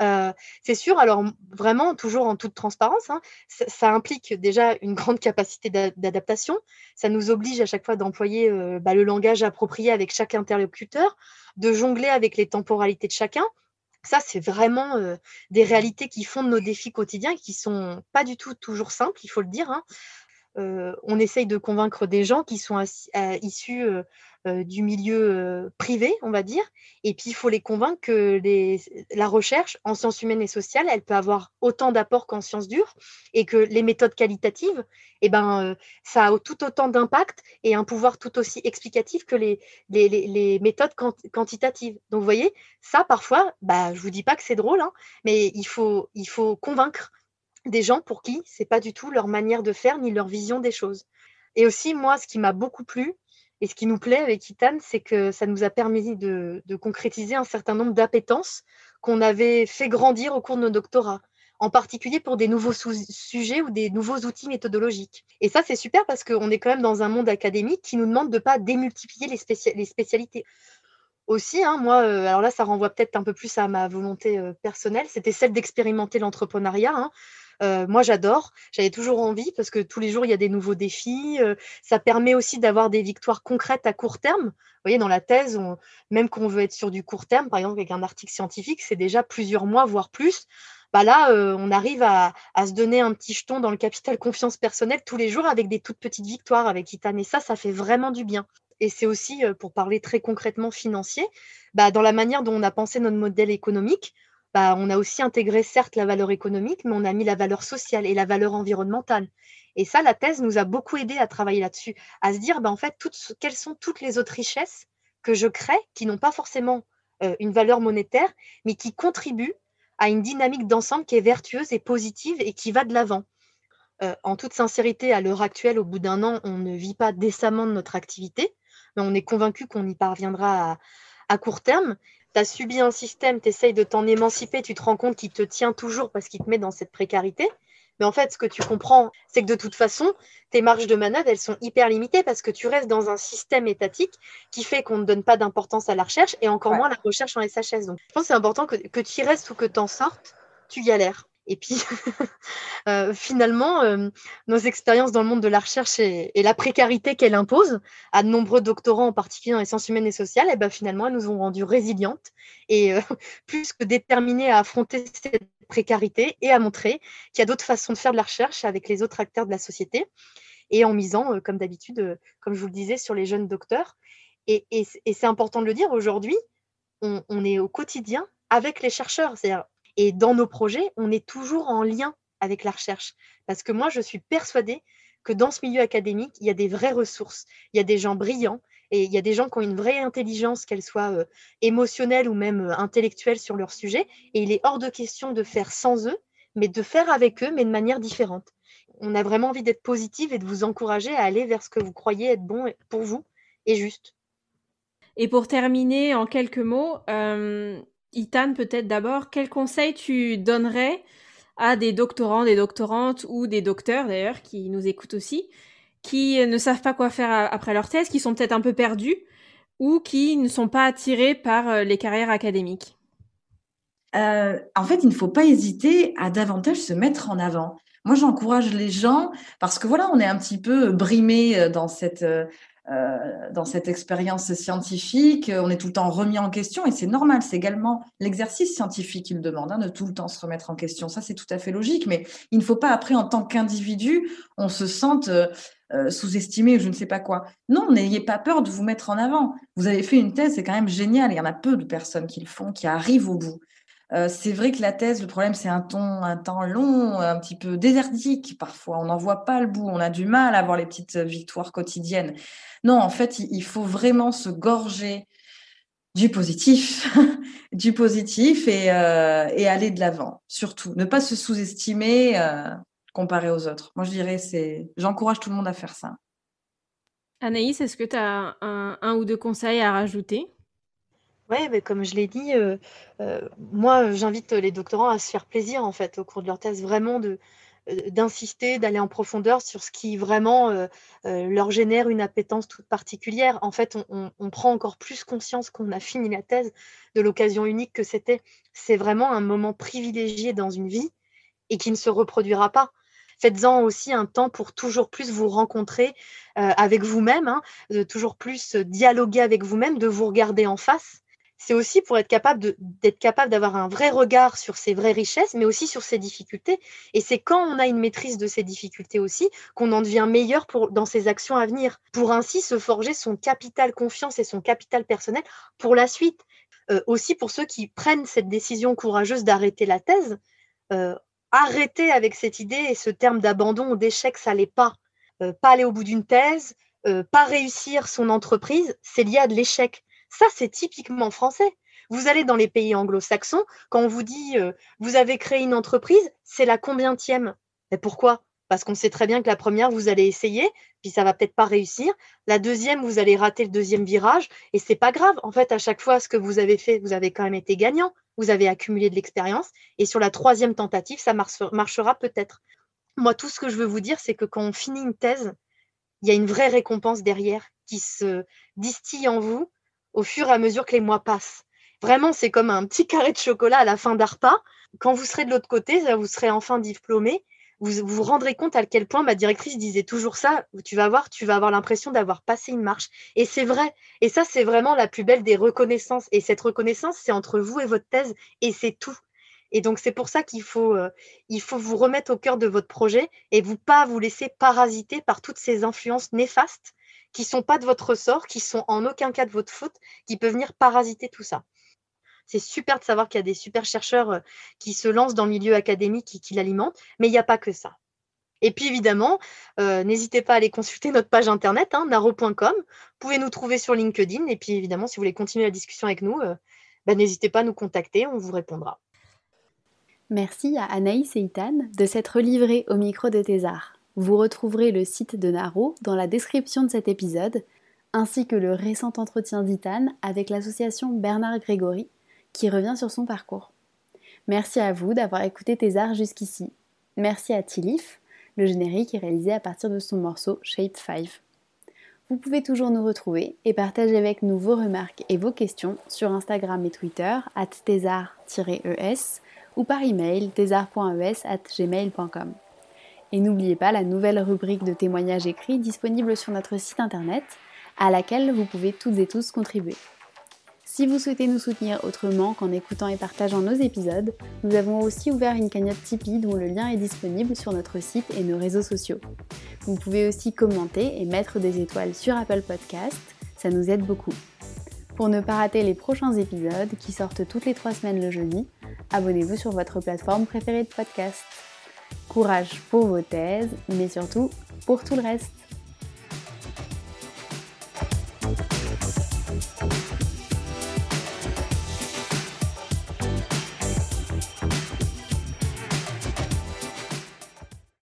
Euh, c'est sûr, alors vraiment, toujours en toute transparence, hein, ça, implique déjà une grande capacité d'adaptation. Ça nous oblige à chaque fois d'employer euh, bah, le langage approprié avec chaque interlocuteur, de jongler avec les temporalités de chacun. Ça, c'est vraiment des réalités qui fondent nos défis quotidiens et qui sont pas du tout toujours simples, il faut le dire. Hein. On essaye de convaincre des gens qui sont issus euh, du milieu euh, privé, on va dire. Et puis, il faut les convaincre que la recherche en sciences humaines et sociales, elle peut avoir autant d'apports qu'en sciences dures et que les méthodes qualitatives, eh ben, euh, ça a tout autant d'impact et un pouvoir tout aussi explicatif que les, méthodes quantitatives. Donc, vous voyez, ça, parfois, bah, je ne vous dis pas que c'est drôle, hein, mais il faut convaincre des gens pour qui c'est pas du tout leur manière de faire ni leur vision des choses. Et aussi, moi, ce qui m'a beaucoup plu, et ce qui nous plaît avec Itan, c'est que ça nous a permis de, concrétiser un certain nombre d'appétences qu'on avait fait grandir au cours de nos doctorats, en particulier pour des nouveaux sujets ou des nouveaux outils méthodologiques. Et ça, c'est super parce qu'on est quand même dans un monde académique qui nous demande de ne pas démultiplier les, spécialités aussi, hein, moi, euh, alors là, ça renvoie peut-être un peu plus à ma volonté euh, personnelle, c'était celle d'expérimenter l'entrepreneuriat. Hein. Moi, j'adore. J'avais toujours envie parce que tous les jours, il y a des nouveaux défis. Ça permet aussi d'avoir des victoires concrètes à court terme. Vous voyez, dans la thèse, même qu'on veut être sur du court terme, par exemple avec un article scientifique, c'est déjà plusieurs mois, voire plus. bah là, on arrive à, se donner un petit jeton dans le capital confiance personnelle tous les jours avec des toutes petites victoires avec Itan. Et ça, ça fait vraiment du bien. Et c'est aussi, pour parler très concrètement financier, bah, dans la manière dont on a pensé notre modèle économique, bah, on a aussi intégré certes la valeur économique, mais on a mis la valeur sociale et la valeur environnementale. Et ça, la thèse nous a beaucoup aidé à travailler là-dessus, à se dire, bah, en fait, quelles sont toutes les autres richesses que je crée qui n'ont pas forcément euh, une valeur monétaire, mais qui contribuent à une dynamique d'ensemble qui est vertueuse et positive et qui va de l'avant. Euh, en toute sincérité, à l'heure actuelle, au bout d'un an, on ne vit pas décemment de notre activité, mais on est convaincu qu'on y parviendra à, court terme. Tu as subi un système, tu essayes de t'en émanciper, tu te rends compte qu'il te tient toujours parce qu'il te met dans cette précarité. Mais en fait, ce que tu comprends, c'est que de toute façon, tes marges de manœuvre, elles sont hyper limitées parce que tu restes dans un système étatique qui fait qu'on ne donne pas d'importance à la recherche et encore moins à la recherche en SHS. Donc, je pense que c'est important que, que tu y restes ou que tu en sortes, tu galères. Et puis, euh, finalement, euh, nos expériences dans le monde de la recherche et, la précarité qu'elle impose à de nombreux doctorants, en particulier dans les sciences humaines et sociales, et eh ben, finalement, elles nous ont rendues résilientes et euh, plus que déterminées à affronter cette précarité et à montrer qu'il y a d'autres façons de faire de la recherche avec les autres acteurs de la société et en misant, comme d'habitude, comme je vous le disais, sur les jeunes docteurs. Et, c'est important de le dire, aujourd'hui, on, on est au quotidien avec les chercheurs. C'est-à-dire, et dans nos projets, on est toujours en lien avec la recherche. Parce que moi, je suis persuadée que dans ce milieu académique, il y a des vraies ressources. Il y a des gens brillants et il y a des gens qui ont une vraie intelligence, qu'elle soit euh, émotionnelle ou même euh, intellectuelle sur leur sujet. Et il est hors de question de faire sans eux, mais de faire avec eux, mais de manière différente. On a vraiment envie d'être positive et de vous encourager à aller vers ce que vous croyez être bon pour vous et juste. Et pour terminer, en quelques mots, euh, Itan, peut-être d'abord, quel conseil tu donnerais à des doctorants, des doctorantes ou des docteurs d'ailleurs qui nous écoutent aussi, qui ne savent pas quoi faire après leur thèse, qui sont peut-être un peu perdus ou qui ne sont pas attirés par euh, les carrières académiques? Euh, En fait, il ne faut pas hésiter à davantage se mettre en avant. Moi, j'encourage les gens parce que voilà, on est un petit peu brimé euh, dans cette euh, dans cette expérience scientifique, on est tout le temps remis en question et c'est normal. C'est également l'exercice scientifique qui le demande, hein, de tout le temps se remettre en question. Ça, c'est tout à fait logique, mais il ne faut pas après, en tant qu'individu, on se sente euh, euh, sous-estimé ou je ne sais pas quoi. Non, n'ayez pas peur de vous mettre en avant. Vous avez fait une thèse, c'est quand même génial. Il y en a peu de personnes qui le font, qui arrivent au bout. Euh, c'est vrai que la thèse, le problème, c'est un temps, un temps long, un petit peu désertique parfois. On n'en voit pas le bout. On a du mal à avoir les petites victoires quotidiennes. Non, en fait, il faut vraiment se gorger du positif, du positif euh, et, aller de l'avant. Surtout, ne pas se sous-estimer euh, comparé aux autres. Moi, je dirais, c'est, j'encourage tout le monde à faire ça. Anaïs, est-ce que tu as un ou deux conseils à rajouter? Oui, mais comme je l'ai dit, euh, euh, moi, j'invite les doctorants à se faire plaisir, en fait, au cours de leur thèse, vraiment de, euh, d'insister, d'aller en profondeur sur ce qui vraiment leur génère une appétence toute particulière. En fait, on, on prend encore plus conscience qu'on a fini la thèse de l'occasion unique que c'était. C'est vraiment un moment privilégié dans une vie et qui ne se reproduira pas. Faites-en aussi un temps pour toujours plus vous rencontrer avec vous-même, hein, de toujours plus dialoguer avec vous-même, de vous regarder en face c'est aussi pour être capable d'être capable d'avoir un vrai regard sur ses vraies richesses, mais aussi sur ses difficultés. Et c'est quand on a une maîtrise de ces difficultés aussi qu'on en devient meilleur dans ses actions à venir, pour ainsi se forger son capital confiance et son capital personnel pour la suite. Euh, aussi pour ceux qui prennent cette décision courageuse d'arrêter la thèse, euh, arrêter avec cette idée et ce terme d'abandon ou d'échec, ça n'est pas. Euh, pas aller au bout d'une thèse, pas réussir son entreprise, c'est lié à de l'échec. Ça, c'est typiquement français. Vous allez dans les pays anglo-saxons, quand on vous dit euh, vous avez créé une entreprise, c'est la combientième Mais pourquoi? Parce qu'on sait très bien que la première, vous allez essayer, puis ça va peut-être pas réussir. La deuxième, vous allez rater le deuxième virage, et c'est pas grave. En fait, à chaque fois, ce que vous avez fait, vous avez quand même été gagnant. Vous avez accumulé de l'expérience, et sur la troisième tentative, ça marchera peut-être. Moi, tout ce que je veux vous dire, c'est que quand on finit une thèse, il y a une vraie récompense derrière qui se distille en vous au fur et à mesure que les mois passent. Vraiment, c'est comme un petit carré de chocolat à la fin d'un repas. Quand vous serez de l'autre côté, vous serez enfin diplômé, vous vous rendrez compte à quel point ma directrice disait toujours ça. Tu vas voir, tu vas avoir l'impression d'avoir passé une marche. Et c'est vrai. Et ça, c'est vraiment la plus belle des reconnaissances. Et cette reconnaissance, c'est entre vous et votre thèse. Et c'est tout. Et donc, c'est pour ça qu'il faut, euh, vous remettre au cœur de votre projet et vous pas vous laisser parasiter par toutes ces influences néfastes qui ne sont pas de votre ressort, qui sont en aucun cas de votre faute, qui peuvent venir parasiter tout ça. C'est super de savoir qu'il y a des super chercheurs euh, qui se lancent dans le milieu académique et qui l'alimentent, mais il n'y a pas que ça. Et puis évidemment, euh, n'hésitez pas à aller consulter notre page internet, hein, naro.com. Vous pouvez nous trouver sur LinkedIn. Et puis évidemment, si vous voulez continuer la discussion avec nous, euh, bah, n'hésitez pas à nous contacter, on vous répondra. Merci à Anaïs et Itan de s'être livrés au micro de Thésar. Vous retrouverez le site de Naro dans la description de cet épisode, ainsi que le récent entretien d'Itan avec l'association Bernard Grégory, qui revient sur son parcours. Merci à vous d'avoir écouté Thésar jusqu'ici. Merci à Tilif le générique est réalisé à partir de son morceau Shape 5. Vous pouvez toujours nous retrouver et partager avec nous vos remarques et vos questions sur Instagram et Twitter at thésar-es ou par email thésar.es at gmail.com. Et n'oubliez pas la nouvelle rubrique de témoignages écrits disponible sur notre site internet à laquelle vous pouvez toutes et tous contribuer. Si vous souhaitez nous soutenir autrement qu'en écoutant et partageant nos épisodes, nous avons aussi ouvert une cagnotte Tipeee dont le lien est disponible sur notre site et nos réseaux sociaux. Vous pouvez aussi commenter et mettre des étoiles sur Apple Podcast, ça nous aide beaucoup. Pour ne pas rater les prochains épisodes qui sortent toutes les trois semaines le jeudi, abonnez-vous sur votre plateforme préférée de podcast. Courage pour vos thèses, mais surtout pour tout le reste.